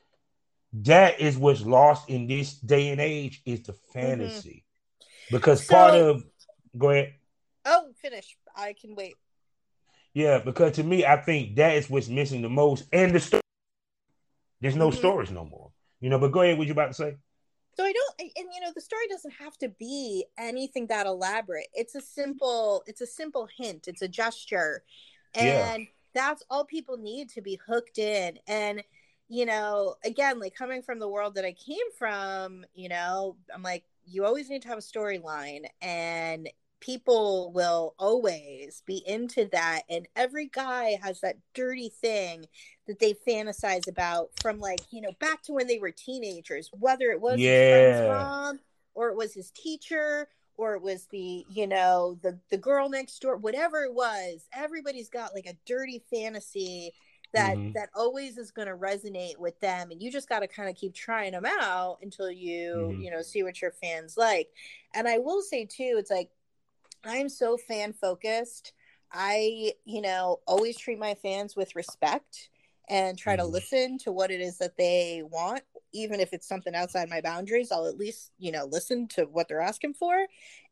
that is what's lost in this day and age is the mm-hmm. fantasy. Mm-hmm. Because so, part of go ahead. Oh, finish. I can wait. Yeah, because to me, I think that is what's missing the most. And the story. There's no mm-hmm. stories no more. You know, but go ahead, what you about to say? So I don't and you know the story doesn't have to be anything that elaborate. It's a simple it's a simple hint, it's a gesture. And yeah. that's all people need to be hooked in and you know, again, like coming from the world that I came from, you know, I'm like you always need to have a storyline and people will always be into that and every guy has that dirty thing that they fantasize about from like you know back to when they were teenagers whether it was yeah. his friend's mom or it was his teacher or it was the you know the the girl next door whatever it was everybody's got like a dirty fantasy that mm-hmm. that always is going to resonate with them and you just got to kind of keep trying them out until you mm-hmm. you know see what your fans like and i will say too it's like I'm so fan focused. I, you know, always treat my fans with respect and try to mm-hmm. listen to what it is that they want even if it's something outside my boundaries i'll at least you know listen to what they're asking for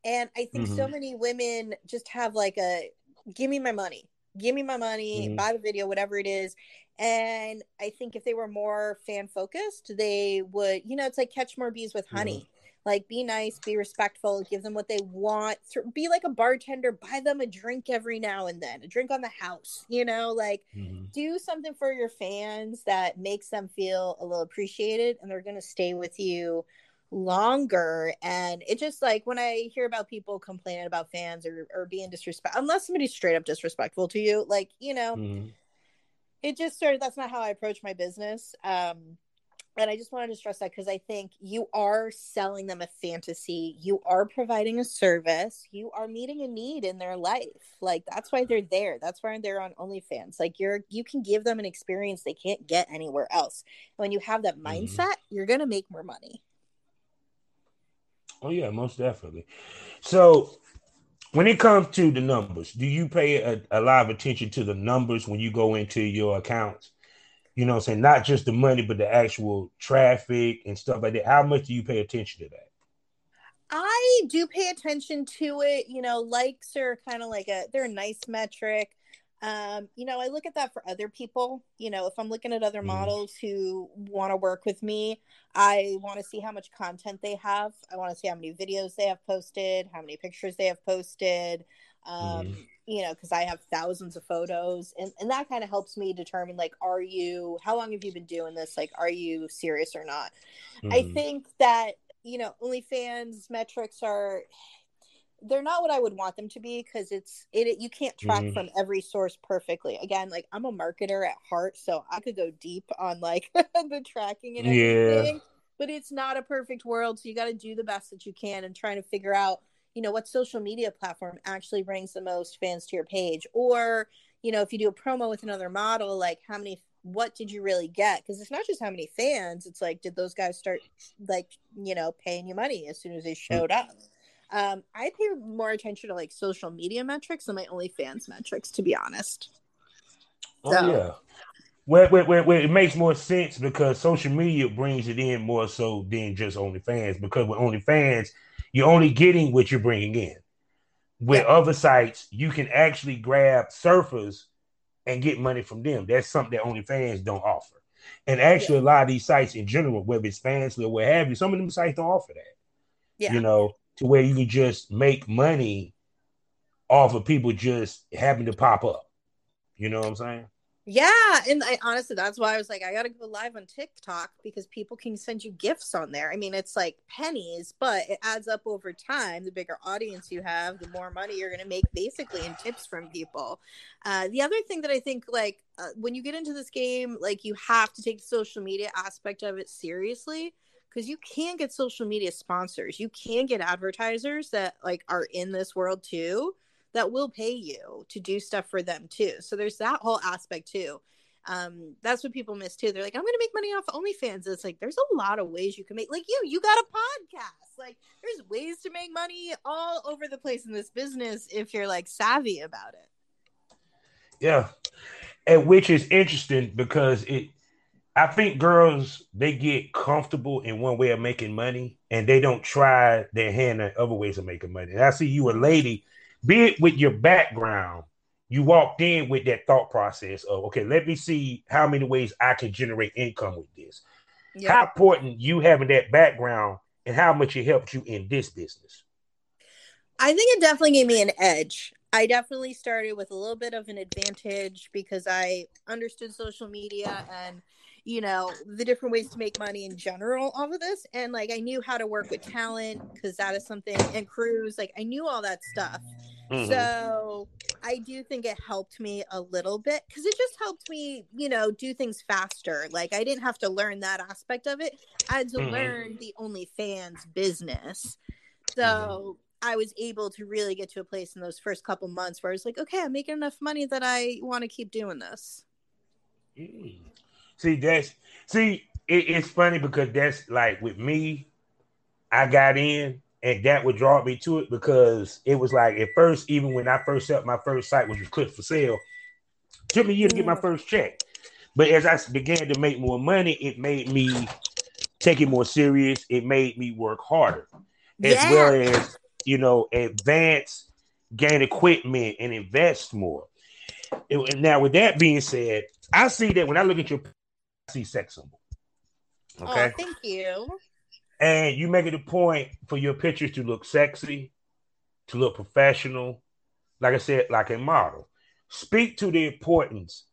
and i think mm-hmm. so many women just have like a give me my money give me my money mm-hmm. buy the video whatever it is and i think if they were more fan focused they would you know it's like catch more bees with honey like be nice be respectful give them what they want be like a bartender buy them a drink every now and then a drink on the house you know like mm-hmm. do something for your fans that makes them feel a little appreciated and they're going to stay with you longer and it just like when i hear about people complaining about fans or, or being disrespectful unless somebody's straight up disrespectful to you like you know mm-hmm. it just sort of that's not how i approach my business um and I just wanted to stress that because I think you are selling them a fantasy. You are providing a service. You are meeting a need in their life. Like that's why they're there. That's why they're on OnlyFans. Like you're you can give them an experience they can't get anywhere else. when you have that mm-hmm. mindset, mm-hmm. you're gonna make more money. Oh yeah, most definitely. So when it comes to the numbers, do you pay a, a lot of attention to the numbers when you go into your accounts? You know I'm saying? Not just the money, but the actual traffic and stuff like that. How much do you pay attention to that? I do pay attention to it. You know, likes are kind of like a they're a nice metric. Um, you know, I look at that for other people. You know, if I'm looking at other mm. models who want to work with me, I want to see how much content they have. I want to see how many videos they have posted, how many pictures they have posted. Um, mm. You know, because I have thousands of photos, and and that kind of helps me determine like, are you? How long have you been doing this? Like, are you serious or not? Mm. I mm-hmm. think that you know, OnlyFans metrics are they're not what I would want them to be because it's it, you can't track mm. from every source perfectly. Again, like I'm a marketer at heart, so I could go deep on like the tracking and everything. Yeah. But it's not a perfect world, so you got to do the best that you can and trying to figure out, you know, what social media platform actually brings the most fans to your page, or you know, if you do a promo with another model, like how many what did you really get because it's not just how many fans it's like did those guys start like you know paying you money as soon as they mm. showed up um, I pay more attention to like social media metrics than my OnlyFans metrics, to be honest. Oh so. yeah. Well, well, well, well, it makes more sense because social media brings it in more so than just OnlyFans. Because with OnlyFans, you're only getting what you're bringing in. With yeah. other sites, you can actually grab surfers and get money from them. That's something that OnlyFans don't offer. And actually, yeah. a lot of these sites in general, whether it's Fansly or what have you, some of them sites don't offer that. Yeah. You know, to where you can just make money off of people just having to pop up. You know what I'm saying? Yeah, and I honestly that's why I was like I got to go live on TikTok because people can send you gifts on there. I mean, it's like pennies, but it adds up over time. The bigger audience you have, the more money you're going to make basically in tips from people. Uh, the other thing that I think like uh, when you get into this game, like you have to take the social media aspect of it seriously because you can get social media sponsors you can get advertisers that like are in this world too that will pay you to do stuff for them too. So there's that whole aspect too. Um that's what people miss too. They're like i'm gonna make money off onlyfans. It's like there's a lot of ways you can make like you you got a podcast. Like there's ways to make money all over the place in this business if you're like savvy about it. Yeah. And which is interesting because it I think girls they get comfortable in one way of making money and they don't try their hand at other ways of making money. And I see you a lady, be it with your background, you walked in with that thought process of okay, let me see how many ways I can generate income with this. Yep. How important you having that background and how much it helped you in this business. I think it definitely gave me an edge. I definitely started with a little bit of an advantage because I understood social media and you know the different ways to make money in general all of this and like i knew how to work with talent because that is something and crews like i knew all that stuff mm-hmm. so i do think it helped me a little bit because it just helped me you know do things faster like i didn't have to learn that aspect of it i had to mm-hmm. learn the onlyfans business so mm-hmm. I was able to really get to a place in those first couple months where I was like, okay, I'm making enough money that I want to keep doing this. Mm. See, that's see, it, it's funny because that's like with me, I got in and that would draw me to it because it was like at first, even when I first set up my first site, which was Clips4Sale, took me a year to get my first check. But as I began to make more money, it made me take it more serious. It made me work harder, as yeah. well as you know, advance, gain equipment, and invest more. And now, with that being said, I see that when I look at your see sex symbol. Oh, okay. Oh, thank you. And you make it a point for your pictures to look sexy, to look professional, like I said, like a model. Speak to the importance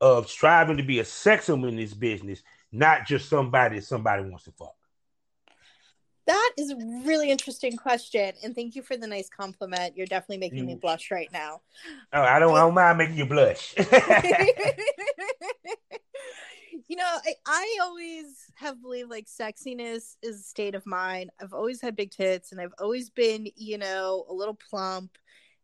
of striving to be a sex symbol in this business, not just somebody that somebody wants to fuck. That is a really interesting question, and thank you for the nice compliment. You're definitely making mm. me blush right now. Oh, I don't, I don't mind making you blush. you know, I, I always have believed like sexiness is a state of mind. I've always had big tits and I've always been, you know, a little plump.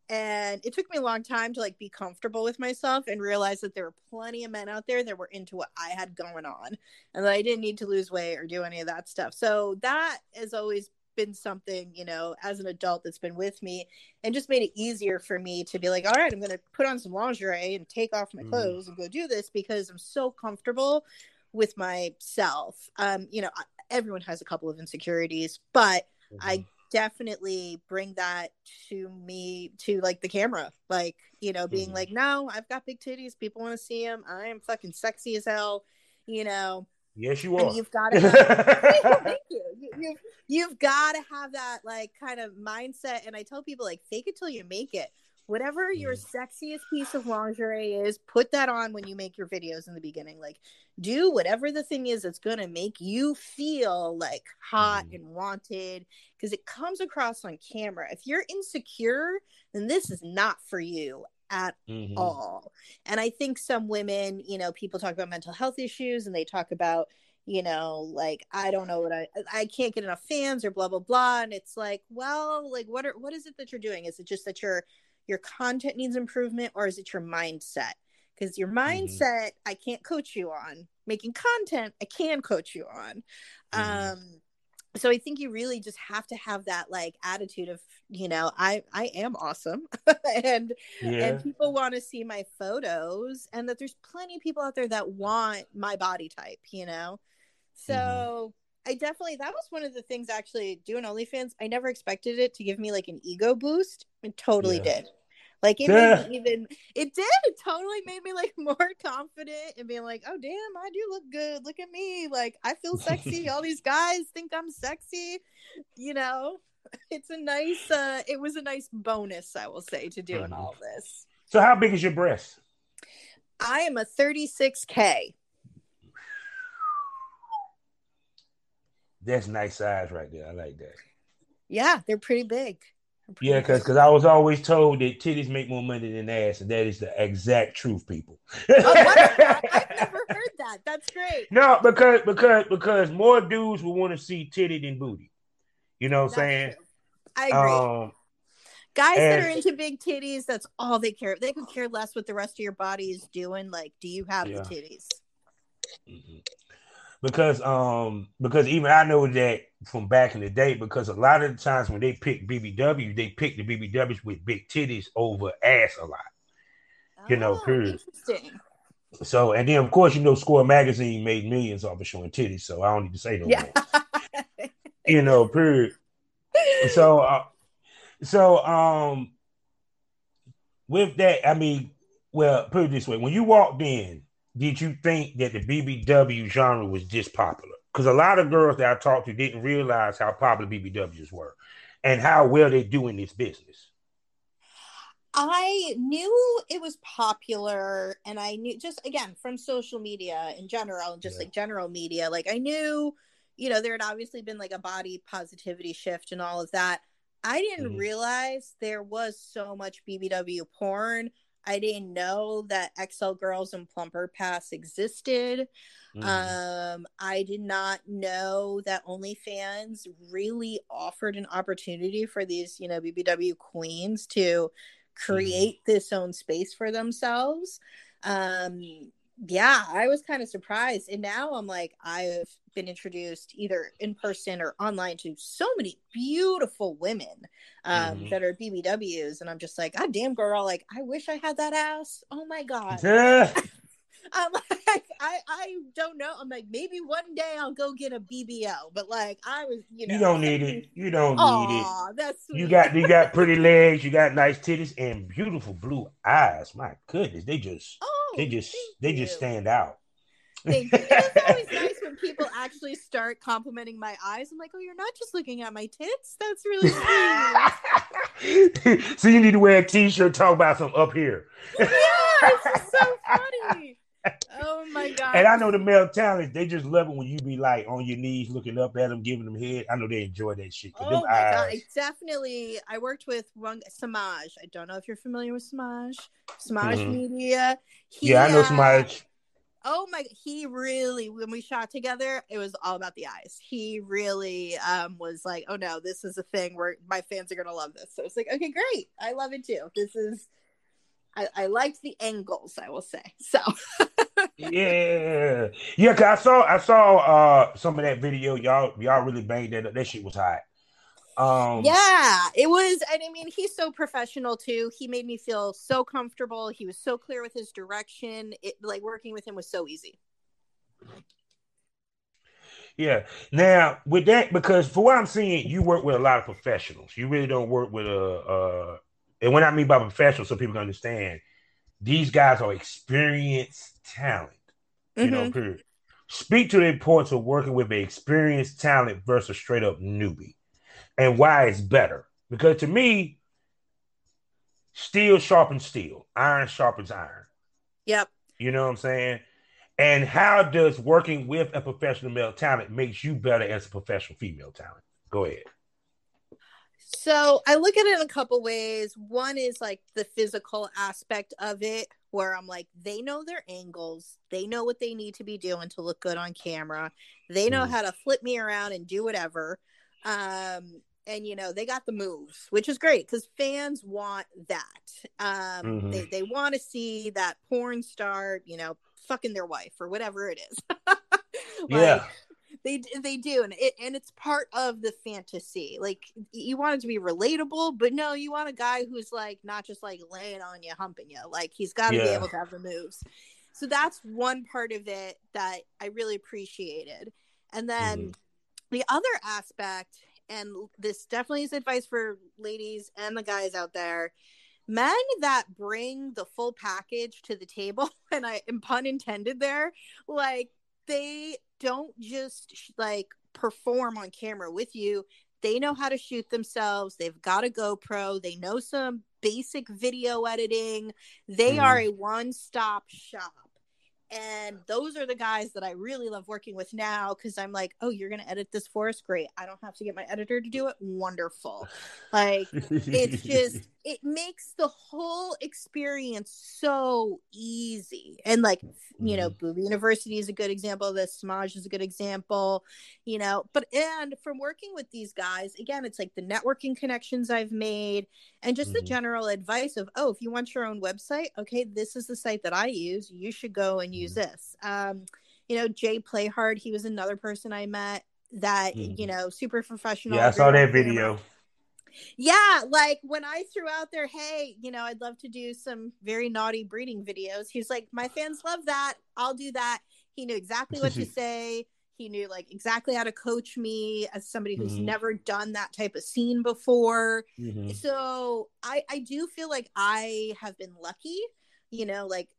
And it took me a long time to like be comfortable with myself and realize that there were plenty of men out there that were into what I had going on and that I didn't need to lose weight or do any of that stuff. So that has always been something, you know, as an adult that's been with me and just made it easier for me to be like, all right, I'm going to put on some lingerie and take off my Mhm. clothes and go do this because I'm so comfortable with myself. Um, you know, everyone has a couple of insecurities, but I definitely bring that to me to like the camera like you know being Mhm. like no i've got big titties people want to see them i am fucking sexy as hell you know yes, you are. and you've got to have thank you you, you've, you've got to have that like kind of mindset and i tell people like fake it till you make it whatever your Mhm. sexiest piece of lingerie is put that on when you make your videos in the beginning like do whatever the thing is that's going to make you feel like hot Mhm. and wanted because it comes across on camera if you're insecure then this is not for you at Mhm. all. And I think some women, you know, people talk about mental health issues and they talk about, you know, like I don't know what I I can't get enough fans or blah blah blah. And it's like, well, like what are what is it that you're doing? Is it just that your your content needs improvement or is it your mindset? Because your mindset, I can't coach you on. Making content, I can coach you on. Mhm. Um so I think you really just have to have that like attitude of, you know, I I am awesome. And Yeah. and people want to see my photos and that there's plenty of people out there that want my body type you know? Mm-hmm. So i definitely that was one of the things actually doing onlyfans i never expected it to give me like an ego boost. It totally Yeah. did. Like it Yeah. made me even it did. It totally made me like more confident and being like oh damn i do look good. Look at me. Like i feel sexy. All these guys think i'm sexy you know it's a nice uh it was a nice bonus i will say to doing Mhm. all this So, how big is your breast? i am a 36k That's nice size right there. I like that. yeah they're pretty big They're pretty Yeah, because big. I was always told that titties make more money than ass, and that is the exact truth, people. oh, i've never heard that that's great no, because because because more dudes will want to see titty than booty. You know what I'm That's saying? true. i agree Um, guys that are into big titties that's all they care they could care less what the rest of your body is doing like do you have Yeah. the titties Mhm. Because um because even I know that from back in the day because a lot of the times when they pick BBW they pick the BBWs with big titties over ass a lot. You know, Oh, period. interesting So and then of course you know Score magazine made millions off of showing titties, so I don't need to say no yeah more. You know, period. So uh, so um with that, I mean, well, put it this way: when you walked in, did you think that the BBW genre was just popular? Because a lot of girls that I talked to didn't realize how popular BBWs were and how well they do in this business. I knew it was popular and I knew just again from social media in general and just Yeah. like general media like I knew you know there had obviously been like a body positivity shift and all of that. I didn't Mhm. realize there was so much BBW porn. I didn't know that XL Girls and Plumper Pass existed. Mhm. Um, I did not know that OnlyFans really offered an opportunity for these, you know, BBW queens to create this own space for themselves. Um, yeah, I was kind of surprised. And now I'm like, I've been introduced either in person or online to so many beautiful women um, Mhm. that are BBWs. And I'm just like, God damn, girl, like, I wish I had that ass. Oh my God. I'm like, I, I don't know. I'm like, maybe one day I'll go get a BBL, but like, I was, you know, you don't need it. You don't need it. That's sweet. You got you got pretty legs, you got nice titties, and beautiful blue eyes. My goodness, they just oh, Oh, they just they just stand out. Thank you. It is always nice when people actually start complimenting my eyes. I'm like, oh, you're not just looking at my tits. That's really sweet. so you need to wear a t-shirt talk about some up here. yeah, it's so funny. Oh my god. And I know the male talent, they just love it when you be like on your knees looking up at them, giving them head. I know they enjoy that shit. Oh my god! I definitely. I worked with one Samaj. I don't know if you're familiar with Samaj. Samaj Mhm. Media. He, yeah, I know uh, much. Oh my! He really, when we shot together, it was all about the eyes. He really um was like, "Oh no, this is a thing where my fans are gonna love this." So it's like, okay, great. I love it too. This is. I, I liked the angles. I will say so. Yeah, yeah. Cause I saw I saw uh some of that video. Y'all y'all really banged that. That shit was hot. Um, yeah, it was. And I mean, he's so professional too. He made me feel so comfortable. He was so clear with his direction. It like working with him was so easy. Yeah. Now with that, because for what I'm seeing, you work with a lot of professionals. You really don't work with a. Uh, and when I mean by professional, so people can understand, these guys are experienced talent. You mm-hmm. know, period. Speak to the importance of working with an experienced talent versus straight up newbie, and why it's better. Because to me, steel sharpens steel, iron sharpens iron. Yep. You know what I'm saying? And how does working with a professional male talent makes you better as a professional female talent? Go ahead. So I look at it in a couple ways. One is like the physical aspect of it, where I'm like, they know their angles, they know what they need to be doing to look good on camera, they know mm. how to flip me around and do whatever. Um, and you know they got the moves which is great because fans want that um mm-hmm. they, they want to see that porn star you know fucking their wife or whatever it is. like, yeah. They they do, and it and it's part of the fantasy. Like you want it to be relatable, but no, you want a guy who's like not just like laying on you, humping you. Like he's got to yeah. be able to have the moves. So that's one part of it that I really appreciated. And then mm-hmm. the other aspect, and this definitely is advice for ladies and the guys out there, men that bring the full package to the table and i am pun intended there like they don't just like perform on camera with you they know how to shoot themselves they've got a gopro they know some basic video editing they mm. are a one-stop shop and those are the guys that I really love working with now because I'm like, oh, you're going to edit this for us? Great. I don't have to get my editor to do it. Wonderful. Like, it's just, it makes the whole experience so easy. And like, you know, mm-hmm. University is a good example of this. Smaj is a good example, you know, but and from working with these guys, again, it's like the networking connections I've made and just mm-hmm. the general advice of, oh, if you want your own website, okay, this is the site that I use. You should go and use mm-hmm. this. Um, you know, Jay Playhard, he was another person I met that, mm-hmm. you know, super professional. Yeah, I saw that video. Yeah, like when I threw out there, hey, you know, I'd love to do some very naughty breeding videos. He's like, my fans love that. I'll do that. He knew exactly what to say. He knew like exactly how to coach me as somebody who's mm-hmm. never done that type of scene before. Mm-hmm. So I I do feel like I have been lucky, you know, like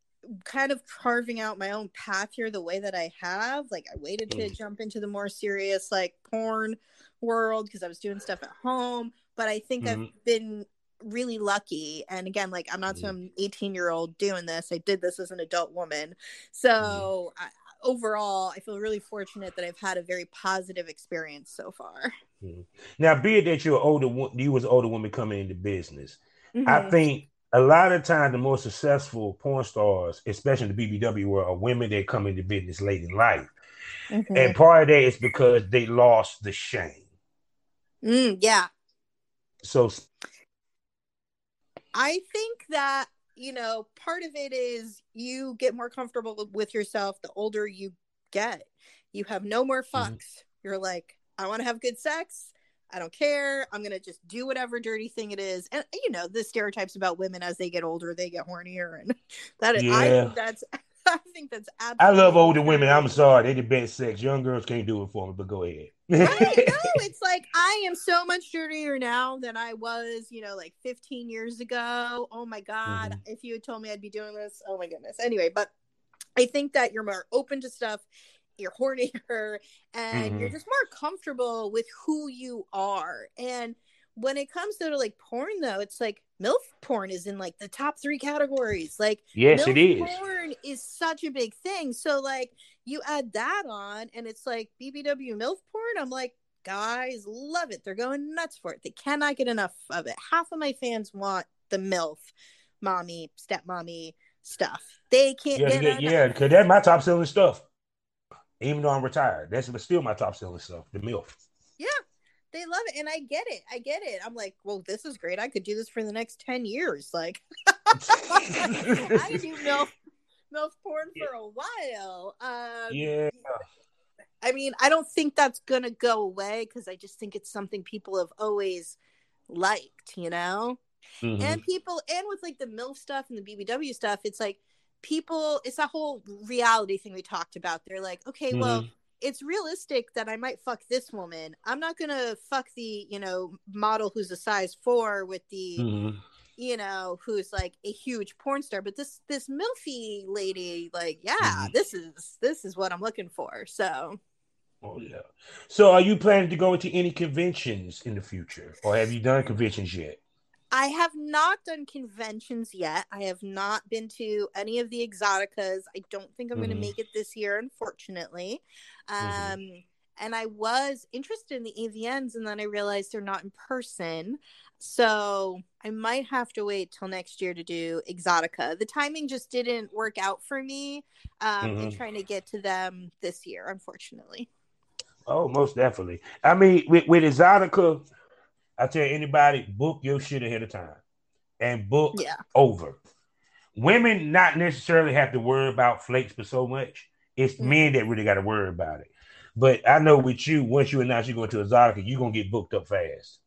kind of carving out my own path here the way that I have. Like I waited to mm. jump into the more serious like porn world because I was doing stuff at home but I think mm-hmm. I've been really lucky. And again, like I'm not mm-hmm. some 18 year old doing this. I did this as an adult woman. So mm-hmm. I, overall, I feel really fortunate that I've had a very positive experience so far. Mm-hmm. Now, be it that you're older, you was an older woman coming into business, I mm-hmm. think a lot of times the more successful porn stars, especially in the BBW world, are women that come into business late in life. Mm-hmm. And part of that is because they lost the shame. Mm, yeah, so I think that you know part of it is you get more comfortable with yourself the older you get. You have no more mm-hmm. fucks. Mm-hmm. You're like, I want to have good sex. I don't care. I'm gonna just do whatever dirty thing it is. And you know, the stereotypes about women as they get older, they get hornier, and that is, yeah. I think that's I think that's absolutely. I love older women. I'm sorry, they the best sex. Young girls can't do it for me, but go ahead. Right? No, it's like I am so much dirtier now than I was, you know, like 15 years ago. Oh my god! Mm-hmm. If you had told me I'd be doing this, oh my goodness. Anyway, but I think that you're more open to stuff. You're hornier, and mm-hmm. you're just more comfortable with who you are. And when it comes to like porn, though, it's like MILF porn is in like the top three categories. Like, yes, MILF it is. Porn is such a big thing. So, like, you add that on, and it's like BBW MILF porn. I'm like, guys love it. They're going nuts for it. They cannot get enough of it. Half of my fans want the MILF, mommy, stepmommy stuff. They can't yeah, get yeah, yeah, because that's my top selling stuff. Even though I'm retired, that's still my top selling stuff. The MILF. Yeah, they love it and i get it i get it i'm like well this is great i could do this for the next 10 years like i do milf milf porn for a while um yeah I mean, I don't think that's going to go away because I just think it's something people have always liked, you know? Mm-hmm. And people, and with like the MILF stuff and the BBW stuff, it's like people, it's a whole reality thing we talked about. They're like, okay, mm-hmm. well, it's realistic that I might fuck this woman. I'm not going to fuck the, you know, model who's a size four with the. Mm-hmm you know, who's like a huge porn star, but this this milfy lady, like, yeah, mm-hmm. this is this is what I'm looking for. So Oh yeah. So are you planning to go into any conventions in the future? Or have you done conventions yet? I have not done conventions yet. I have not been to any of the Exxxoticas. I don't think I'm mm-hmm. going to make it this year, unfortunately. Mm-hmm. Um, mm-hmm. And I was interested in the AVNs, and then I realized they're not in person. So I might have to wait till next year to do Exxxotica. The timing just didn't work out for me um, mm-hmm. in trying to get to them this year, unfortunately. Oh, most definitely. I mean, with, with Exxxotica, I tell anybody, book your shit ahead of time and book yeah. over. Women not necessarily have to worry about flakes for so much. It's mm-hmm. men that really got to worry about it. But I know with you, once you announce you're going to Exxxotica, you're gonna get booked up fast.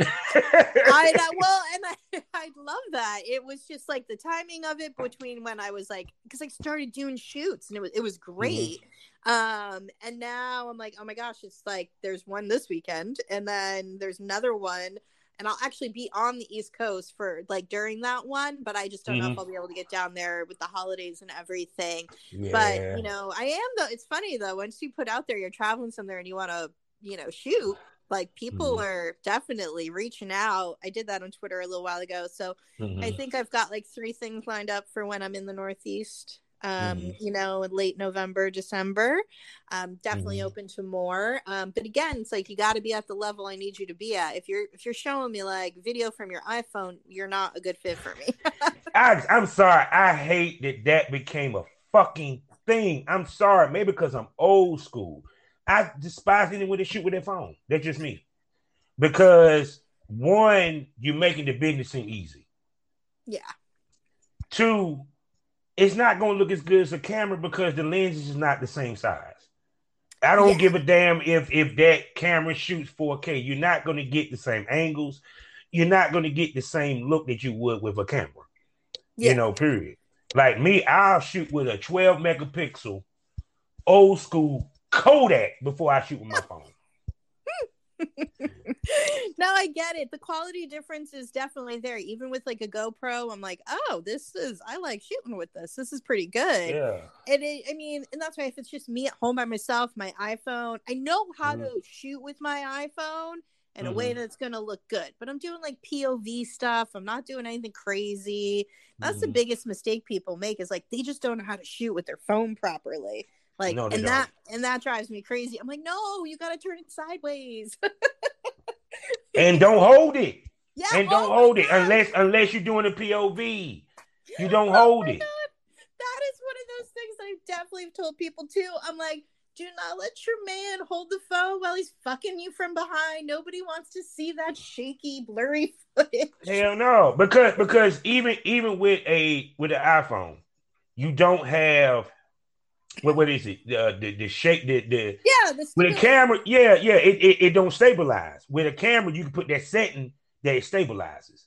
I know. Well, and I, I love that. It was just like the timing of it between when I was like, because I started doing shoots and it was it was mm-hmm. great. Mm-hmm. Um, and now I'm like, oh my gosh, it's like there's one this weekend, and then there's another one, and I'll actually be on the East Coast for like during that one, but I just don't mm-hmm. know if mm-hmm. I'll be able to get down there with the holidays and everything. Yeah. But you know, I am though. It's funny though, once you put out there, you're traveling somewhere and you want to, you know, shoot like people mm-hmm. are definitely reaching out. I did that on Twitter a little while ago. So mm-hmm. I think I've got like three things lined up for when I'm in the Northeast. Um, mm-hmm. you know, in late November, December. Um, definitely mm-hmm. open to more. Um, but again, it's like you got to be at the level I need you to be at. If you're if you're showing me like video from your iPhone, you're not a good fit for me. I, I'm sorry. I hate that that became a fucking thing. I'm sorry. Maybe because I'm old school. I despise anyone that shoot with their phone. That's just me. Because one, you're making the business seem easy. Yeah. Two, it's not going to look as good as a camera because the lens is not the same size. I don't yeah. give a damn if if that camera shoots 4K. You're not going to get the same angles. You're not going to get the same look that you would with a camera. Yeah. You know, period. Like me, I'll shoot with a 12 megapixel old school Kodak before I shoot with my phone. no, I get it. The quality difference is definitely there. Even with like a GoPro, I'm like, oh, this is I like shooting with this. This is pretty good. Yeah. And it, I mean, and that's why if it's just me at home by myself, my iPhone, I know how mm-hmm. to shoot with my iPhone in mm-hmm. a way mm-hmm. that's gonna look good. But I'm doing like POV stuff. I'm not doing anything crazy. That's mm-hmm. the biggest mistake people make is like they just don't know how to shoot with their phone properly. Like, no, and don't. that and that drives me crazy. I'm like, no, you got to turn it sideways. and don't hold it. Yeah, and don't oh hold it God. unless unless you're doing a POV. You don't oh hold it. God. That is one of those things I definitely told people too. I'm like, do not let your man hold the phone while he's fucking you from behind. Nobody wants to see that shaky, blurry footage. Hell no, because because even even with a with an iPhone, you don't have what what is it? Uh, the the shape the the yeah the with a camera yeah yeah it, it, it don't stabilize with a camera you can put that setting that it stabilizes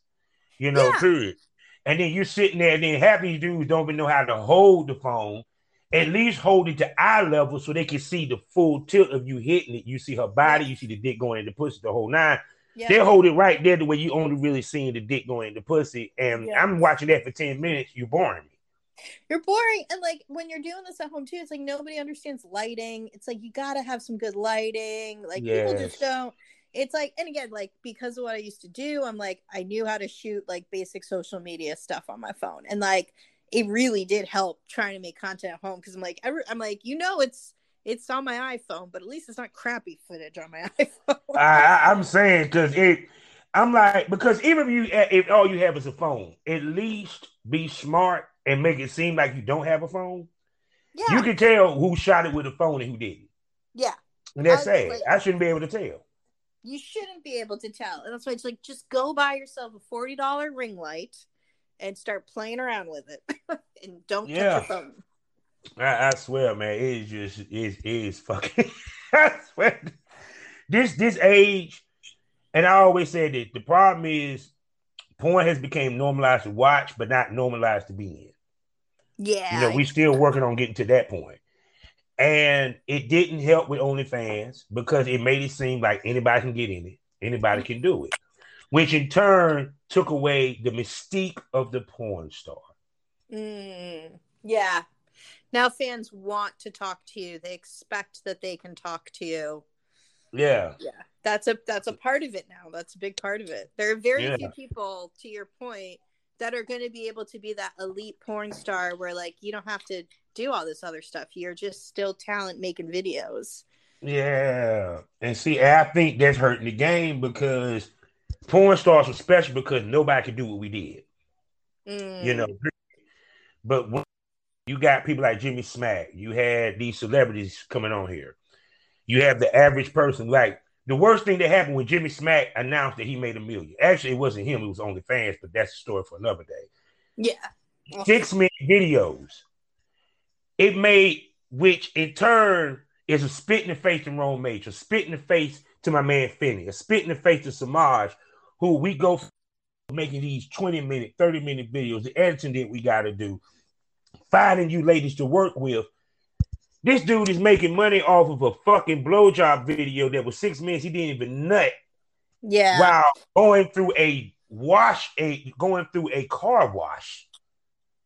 you know yeah. period and then you're sitting there and then half these dudes don't even know how to hold the phone at least hold it to eye level so they can see the full tilt of you hitting it you see her body you see the dick going in the pussy the whole nine yeah. they hold it right there the way you only really seeing the dick going in the pussy and yeah. I'm watching that for 10 minutes you're boring me you're boring and like when you're doing this at home too it's like nobody understands lighting. It's like you gotta have some good lighting. Like yes. people just don't it's like and again like because of what i used to do i'm like i knew how to shoot like basic social media stuff on my phone and like it really did help trying to make content at home because i'm like I am like you know it's it's on my iphone but at least it's not crappy footage on my iphone. I, i'm saying because it i'm like because even if you eh, if all you have is a phone at least be smart and make it seem like you don't have a phone, yeah. you can tell who shot it with a phone and who didn't. Yeah. And that's sad. Like, I shouldn't be able to tell. You shouldn't be able to tell. And that's why it's like just go buy yourself a $40 ring light and start playing around with it. and don't yeah. touch your phone. I, I swear, man, it is just it is fucking. I swear, this this age, and I always say that the problem is porn has become normalized to watch, but not normalized to be in. Yeah, You know, we still working on getting to that point. And it didn't help with OnlyFans because it made it seem like anybody can get in it, anybody can do it, which in turn took away the mystique of the porn star. Mm, yeah. Now fans want to talk to you. They expect that they can talk to you. Yeah. Yeah. That's a that's a part of it now. That's a big part of it. There are very Yeah. few people, to your point, that are going to be able to be that elite porn star where like you don't have to do all this other stuff. You're just still talent making videos. Yeah. And see, I think that's hurting the game because porn stars were special because nobody could do what we did. Mm, you know. But when you got people like Jimmy Smack, you had these celebrities coming on here. You have the average person. Like the worst thing that happened when Jimmy Smack announced that he made a million. Actually, it wasn't him; it was OnlyFans. But that's a story for another day. Yeah. Six minute videos. It made, which in turn is a spit in the face to Rome Major, a spit in the face to my man Finney, a spit in the face to Samaj, who we go making these 20 minute, 30 minute videos, the editing that we got to do, finding you ladies to work with. This dude is making money off of a fucking blowjob video that was six minutes. He didn't even nut Yeah. while going through a wash, a going through a car wash.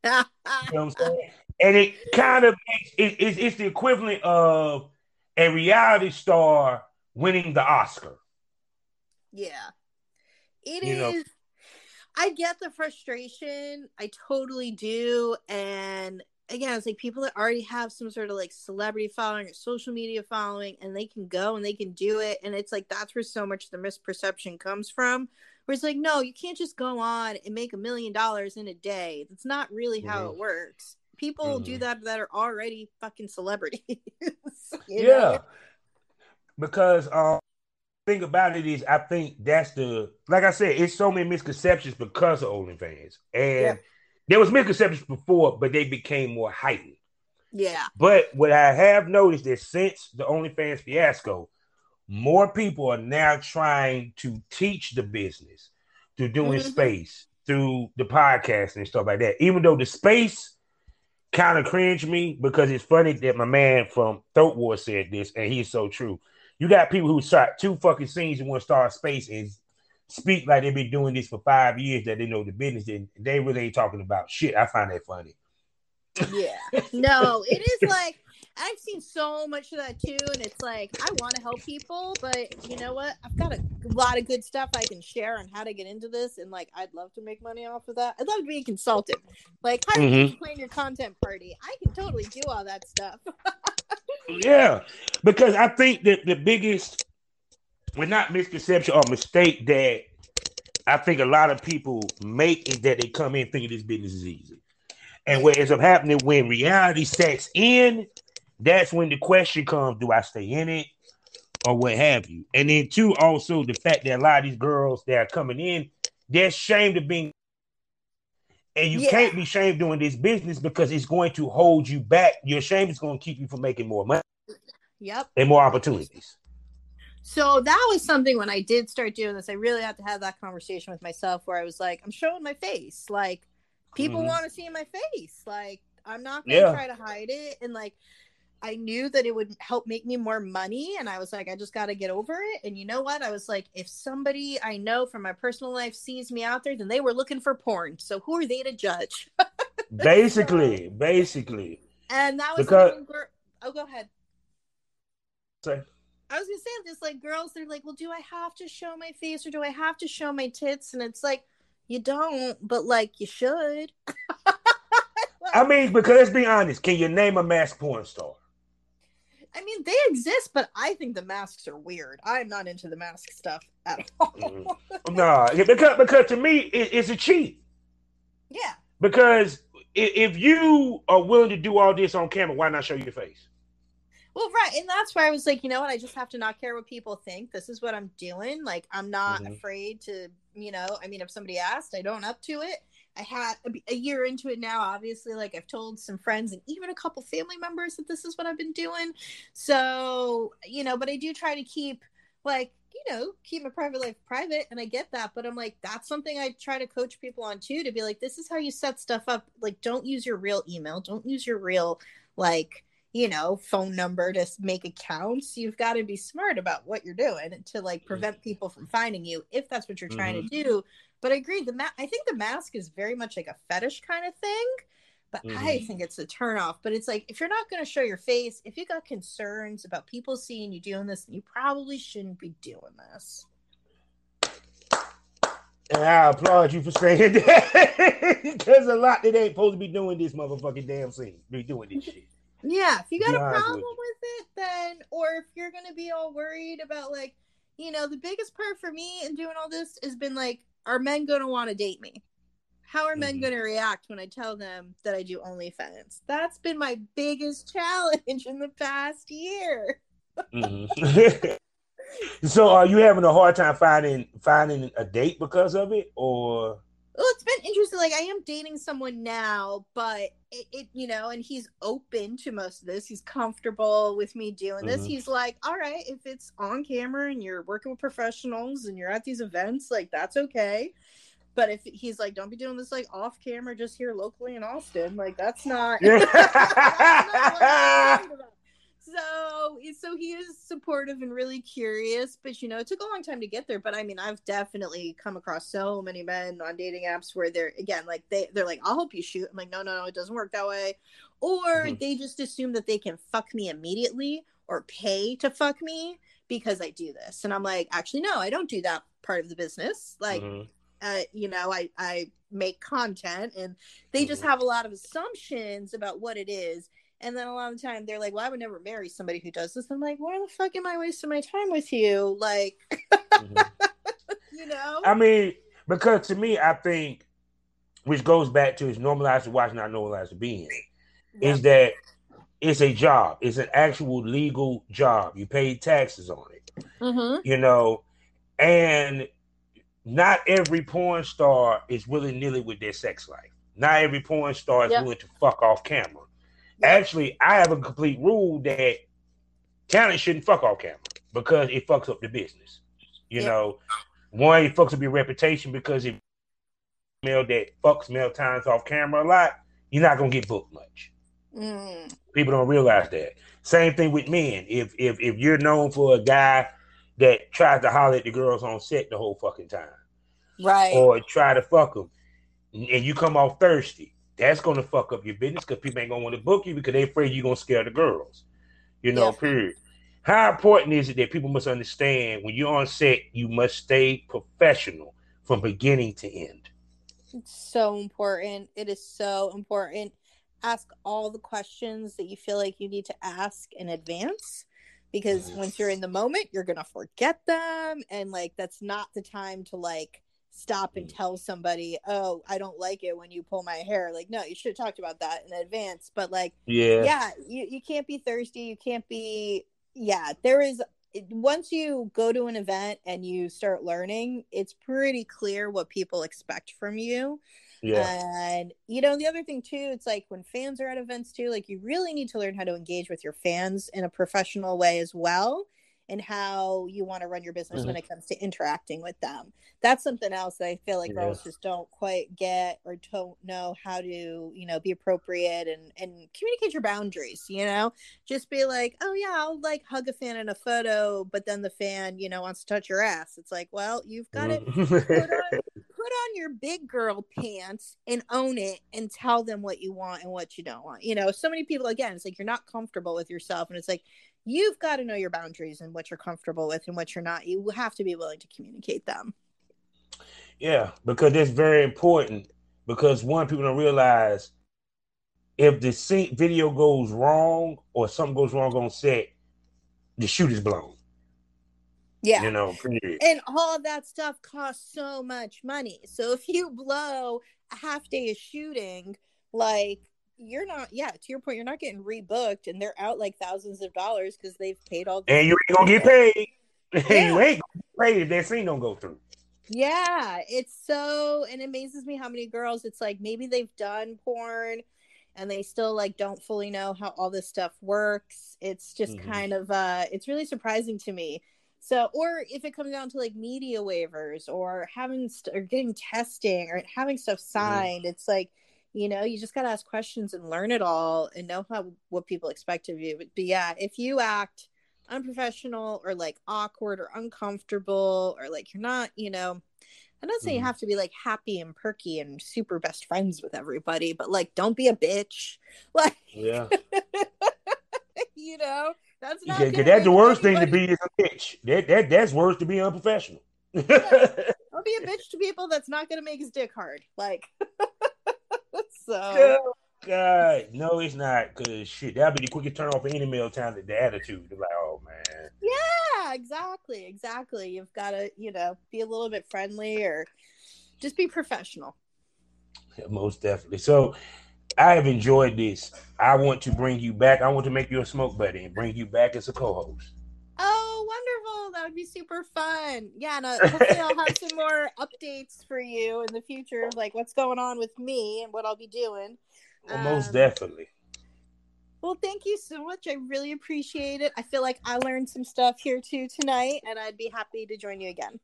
You know what I'm saying? And it kind of it, it's, it's the equivalent of a reality star winning the Oscar. Yeah. it You is. know. I get the frustration. I totally do. And again, it's like people that already have some sort of like celebrity following or social media following and they can go and they can do it. And it's like that's where so much the misperception comes from. Where it's like, no, you can't just go on and make a million dollars in a day. That's not really how it works. People do Mhm. that that are already fucking celebrities. you yeah. know? Because um thing about it is I think that's the like I said, it's so many misconceptions because of OnlyFans. And Yeah. There was misconceptions before, but they became more heightened. Yeah. But what I have noticed is since the OnlyFans fiasco, more people are now trying to teach the business through doing Mhm. space, through the podcast and stuff like that. Even though the space kind of cringed me because it's funny that my man from Throat War said this, and he's so true. You got people who shot two fucking scenes in one star space and speak like they've been doing this for five years that they know the business and they really ain't talking about shit. I find that funny. Yeah. No, it is like I've seen so much of that too, and it's like I want to help people, but you know what? I've got a lot of good stuff I can share on how to get into this, and like I'd love to make money off of that. I'd love to be a consultant. Like, how do you Mhm. plan your content party? I can totally do all that stuff. Yeah, because I think that the biggest, well, not misconception or mistake that I think a lot of people make is that they come in thinking this business is easy. And what ends up happening when reality sets in, that's when the question comes do I stay in it or what have you? And then, two, also the fact that a lot of these girls that are coming in, they're ashamed of being. And you Yeah. can't be ashamed doing this business because it's going to hold you back. Your shame is going to keep you from making more money Yep. and more opportunities. So that was something when I did start doing this, I really had to have that conversation with myself where I was like, I'm showing my face. Like, people Mhm. want to see my face. Like, I'm not going to Yeah. try to hide it. And like, I knew that it would help make me more money. And I was like, I just got to get over it. And you know what? I was like, if somebody I know from my personal life sees me out there, then they were looking for porn. So who are they to judge? Basically, basically. And that was Because- gir- oh, go ahead. Say. I was gonna say this, like girls, they're like, well, do I have to show my face or do I have to show my tits? And it's like, you don't, but like you should. I mean, because let's be honest, can you name a mask porn star? I mean, they exist, but I think the masks are weird. I'm not into the mask stuff at all. Mhm. No, because because to me it, it's a cheat. yeah, Because if you are willing to do all this on camera, why not show your face? Well, right, and that's why I was like, you know what? I just have to not care what people think. This is what I'm doing. Like, I'm not Mhm. afraid to, you know. I mean, if somebody asked, I don't up to it. I had a, a year into it now. Obviously, like I've told some friends and even a couple family members that this is what I've been doing. So you know, but I do try to keep like you know keep my private life private and i get that but i'm like that's something i try to coach people on too to be like this is how you set stuff up like don't use your real email don't use your real like you know phone number to make accounts you've got to be smart about what you're doing to like mm-hmm. prevent people from finding you if that's what you're trying mm-hmm. to do but i agree the ma- i think the mask is very much like a fetish kind of thing but mm-hmm. i think it's a turnoff but it's like if you're not going to show your face if you got concerns about people seeing you doing this you probably shouldn't be doing this and I applaud you for saying that. There's a lot that ain't supposed to be doing this motherfucking damn scene. Be doing this shit. Yeah, if you got a problem with, it, then or if you're gonna be all worried about like, you know, the biggest part for me in doing all this has been like, are men gonna want to date me? How are men mm-hmm. gonna react when I tell them that I do OnlyFans? That's been my biggest challenge in the past year. mm-hmm. so, are you having a hard time finding finding a date because of it, or? Well it's been interesting like i am dating someone now but it, it, you know and he's open to most of this. He's comfortable with me doing this. Mm-hmm. he's like all right if it's on camera and you're working with professionals and you're at these events like that's okay. But if he's like don't be doing this like off camera just here locally in austin like that's not, that's not so so he is supportive and really curious but you know it took a long time to get there but i mean i've definitely come across so many men on dating apps where they're again like they they're like i'll help you shoot i'm like no no no it doesn't work that way or mm-hmm. they just assume that they can fuck me immediately or pay to fuck me because i do this and i'm like actually no i don't do that part of the business like mm-hmm. uh, you know i i make content and they mm-hmm. just have a lot of assumptions about what it is and then a lot of the time they're like, well, I would never marry somebody who does this. I'm like, why the fuck am I wasting my time with you? Like, mm-hmm. you know? I mean, because to me, I think, which goes back to is normalized to watch, not normalized to being, yeah. is that it's a job. It's an actual legal job. You pay taxes on it. Mm-hmm. You know, and not every porn star is willy nilly with their sex life. Not every porn star is yep. willing to fuck off camera. Actually, I have a complete rule that talent shouldn't fuck off camera because it fucks up the business. You yeah. know, one, it fucks up your reputation because if male that fucks male times off camera a lot, you're not gonna get booked much. Mm. People don't realize that. Same thing with men. If if if you're known for a guy that tries to holler at the girls on set the whole fucking time, right, or try to fuck them, and you come off thirsty, that's gonna fuck up your business because people ain't gonna want to book you because they afraid you're gonna scare the girls. You know, yeah. period. How important is it that people must understand when you're on set, you must stay professional from beginning to end? It's so important. It is so important. Ask all the questions that you feel like you need to ask in advance because once you're in the moment, you're going to forget them. And like, that's not the time to like stop and mm. tell somebody, "Oh, I don't like it when you pull my hair." Like, no, you should have talked about that in advance. But like, yeah, yeah, you you can't be thirsty. You can't be. Yeah, there is. Once you go to an event and you start learning, it's pretty clear what people expect from you. Yeah. And you know, the other thing too, it's like when fans are at events too, like you really need to learn how to engage with your fans in a professional way as well and how you want to run your business mm-hmm. when it comes to interacting with them. That's something else that I feel like yeah. girls just don't quite get or don't know how to, you know, be appropriate and and communicate your boundaries, you know? Just be like, "Oh yeah, I'll like hug a fan in a photo, but then the fan, you know, wants to touch your ass." It's like, "Well, you've got to mm-hmm. put, on, put on your big girl pants and own it and tell them what you want and what you don't want." You know, so many people again, it's like you're not comfortable with yourself and it's like you've got to know your boundaries and what you're comfortable with and what you're not. You have to be willing to communicate them. Yeah, because it's very important. Because one, people don't realize if the video goes wrong or something goes wrong on set, the shoot is blown. Yeah. You know, and all that stuff costs so much money. So if you blow a half day of shooting, like you're not yeah to your point you're not getting rebooked and they're out like thousands of dollars because they've paid all and you ain't gonna get paid yeah. you ain't gonna get paid if that scene don't go through Yeah, it's so and it amazes me how many girls it's like maybe they've done porn and they still like don't fully know how all this stuff works. It's just Mhm. kind of uh it's really surprising to me. So or if it comes down to like media waivers or having st- or getting testing or having stuff signed, it's like you know, you just got to ask questions and learn it all and know how what people expect of you. But, but yeah, if you act unprofessional or like awkward or uncomfortable or like you're not, you know, I'm not saying you Mhm. have to be like happy and perky and super best friends with everybody, but like don't be a bitch. Like, Yeah. you know, that's not gonna that's the worst thing to be is a bitch. That that that's worse to be unprofessional. Don't be a bitch to people that's not gonna make his dick hard. Like, so God, no, it's not. Cause shit, that'll be the quickest turn off of any male town. The, the attitude, They're like, oh man, yeah, exactly, exactly. You've got to, you know, be a little bit friendly or just be professional. Yeah, most definitely. So, I have enjoyed this. I want to bring you back. I want to make you a smoke buddy and bring you back as a co-host. Oh, wonderful! That would be super fun. Yeah, and uh, hopefully I'll have some more updates for you in the future of like what's going on with me and what I'll be doing. Well, most Um, definitely. Well, thank you so much. I really appreciate it. I feel like I learned some stuff here too tonight, and I'd be happy to join you again.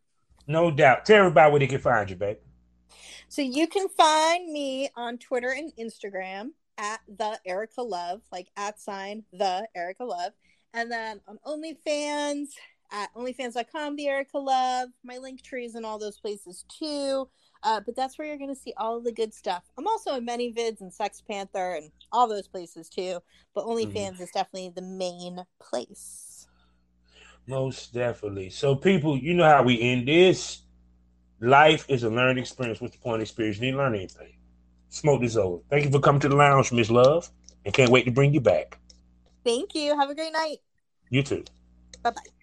No doubt. Tell everybody where they can find you, babe. So you can find me on Twitter and Instagram at the Erica Love, like at sign the Erica Love, and then on OnlyFans at OnlyFans.com, the Erica Love. My Linktrees and all those places too. Uh, but that's where you're going to see all the good stuff. I'm also in ManyVids and Sex Panther and all those places too. But OnlyFans is definitely the main place. Most definitely. So, people, you know how we end this. Life is a learning experience. What's the point of experience? You didn't learn anything. Smoke this over. Thank you for coming to the lounge, Miss Love, and can't wait to bring you back. Thank you. Have a great night. You too. Bye bye.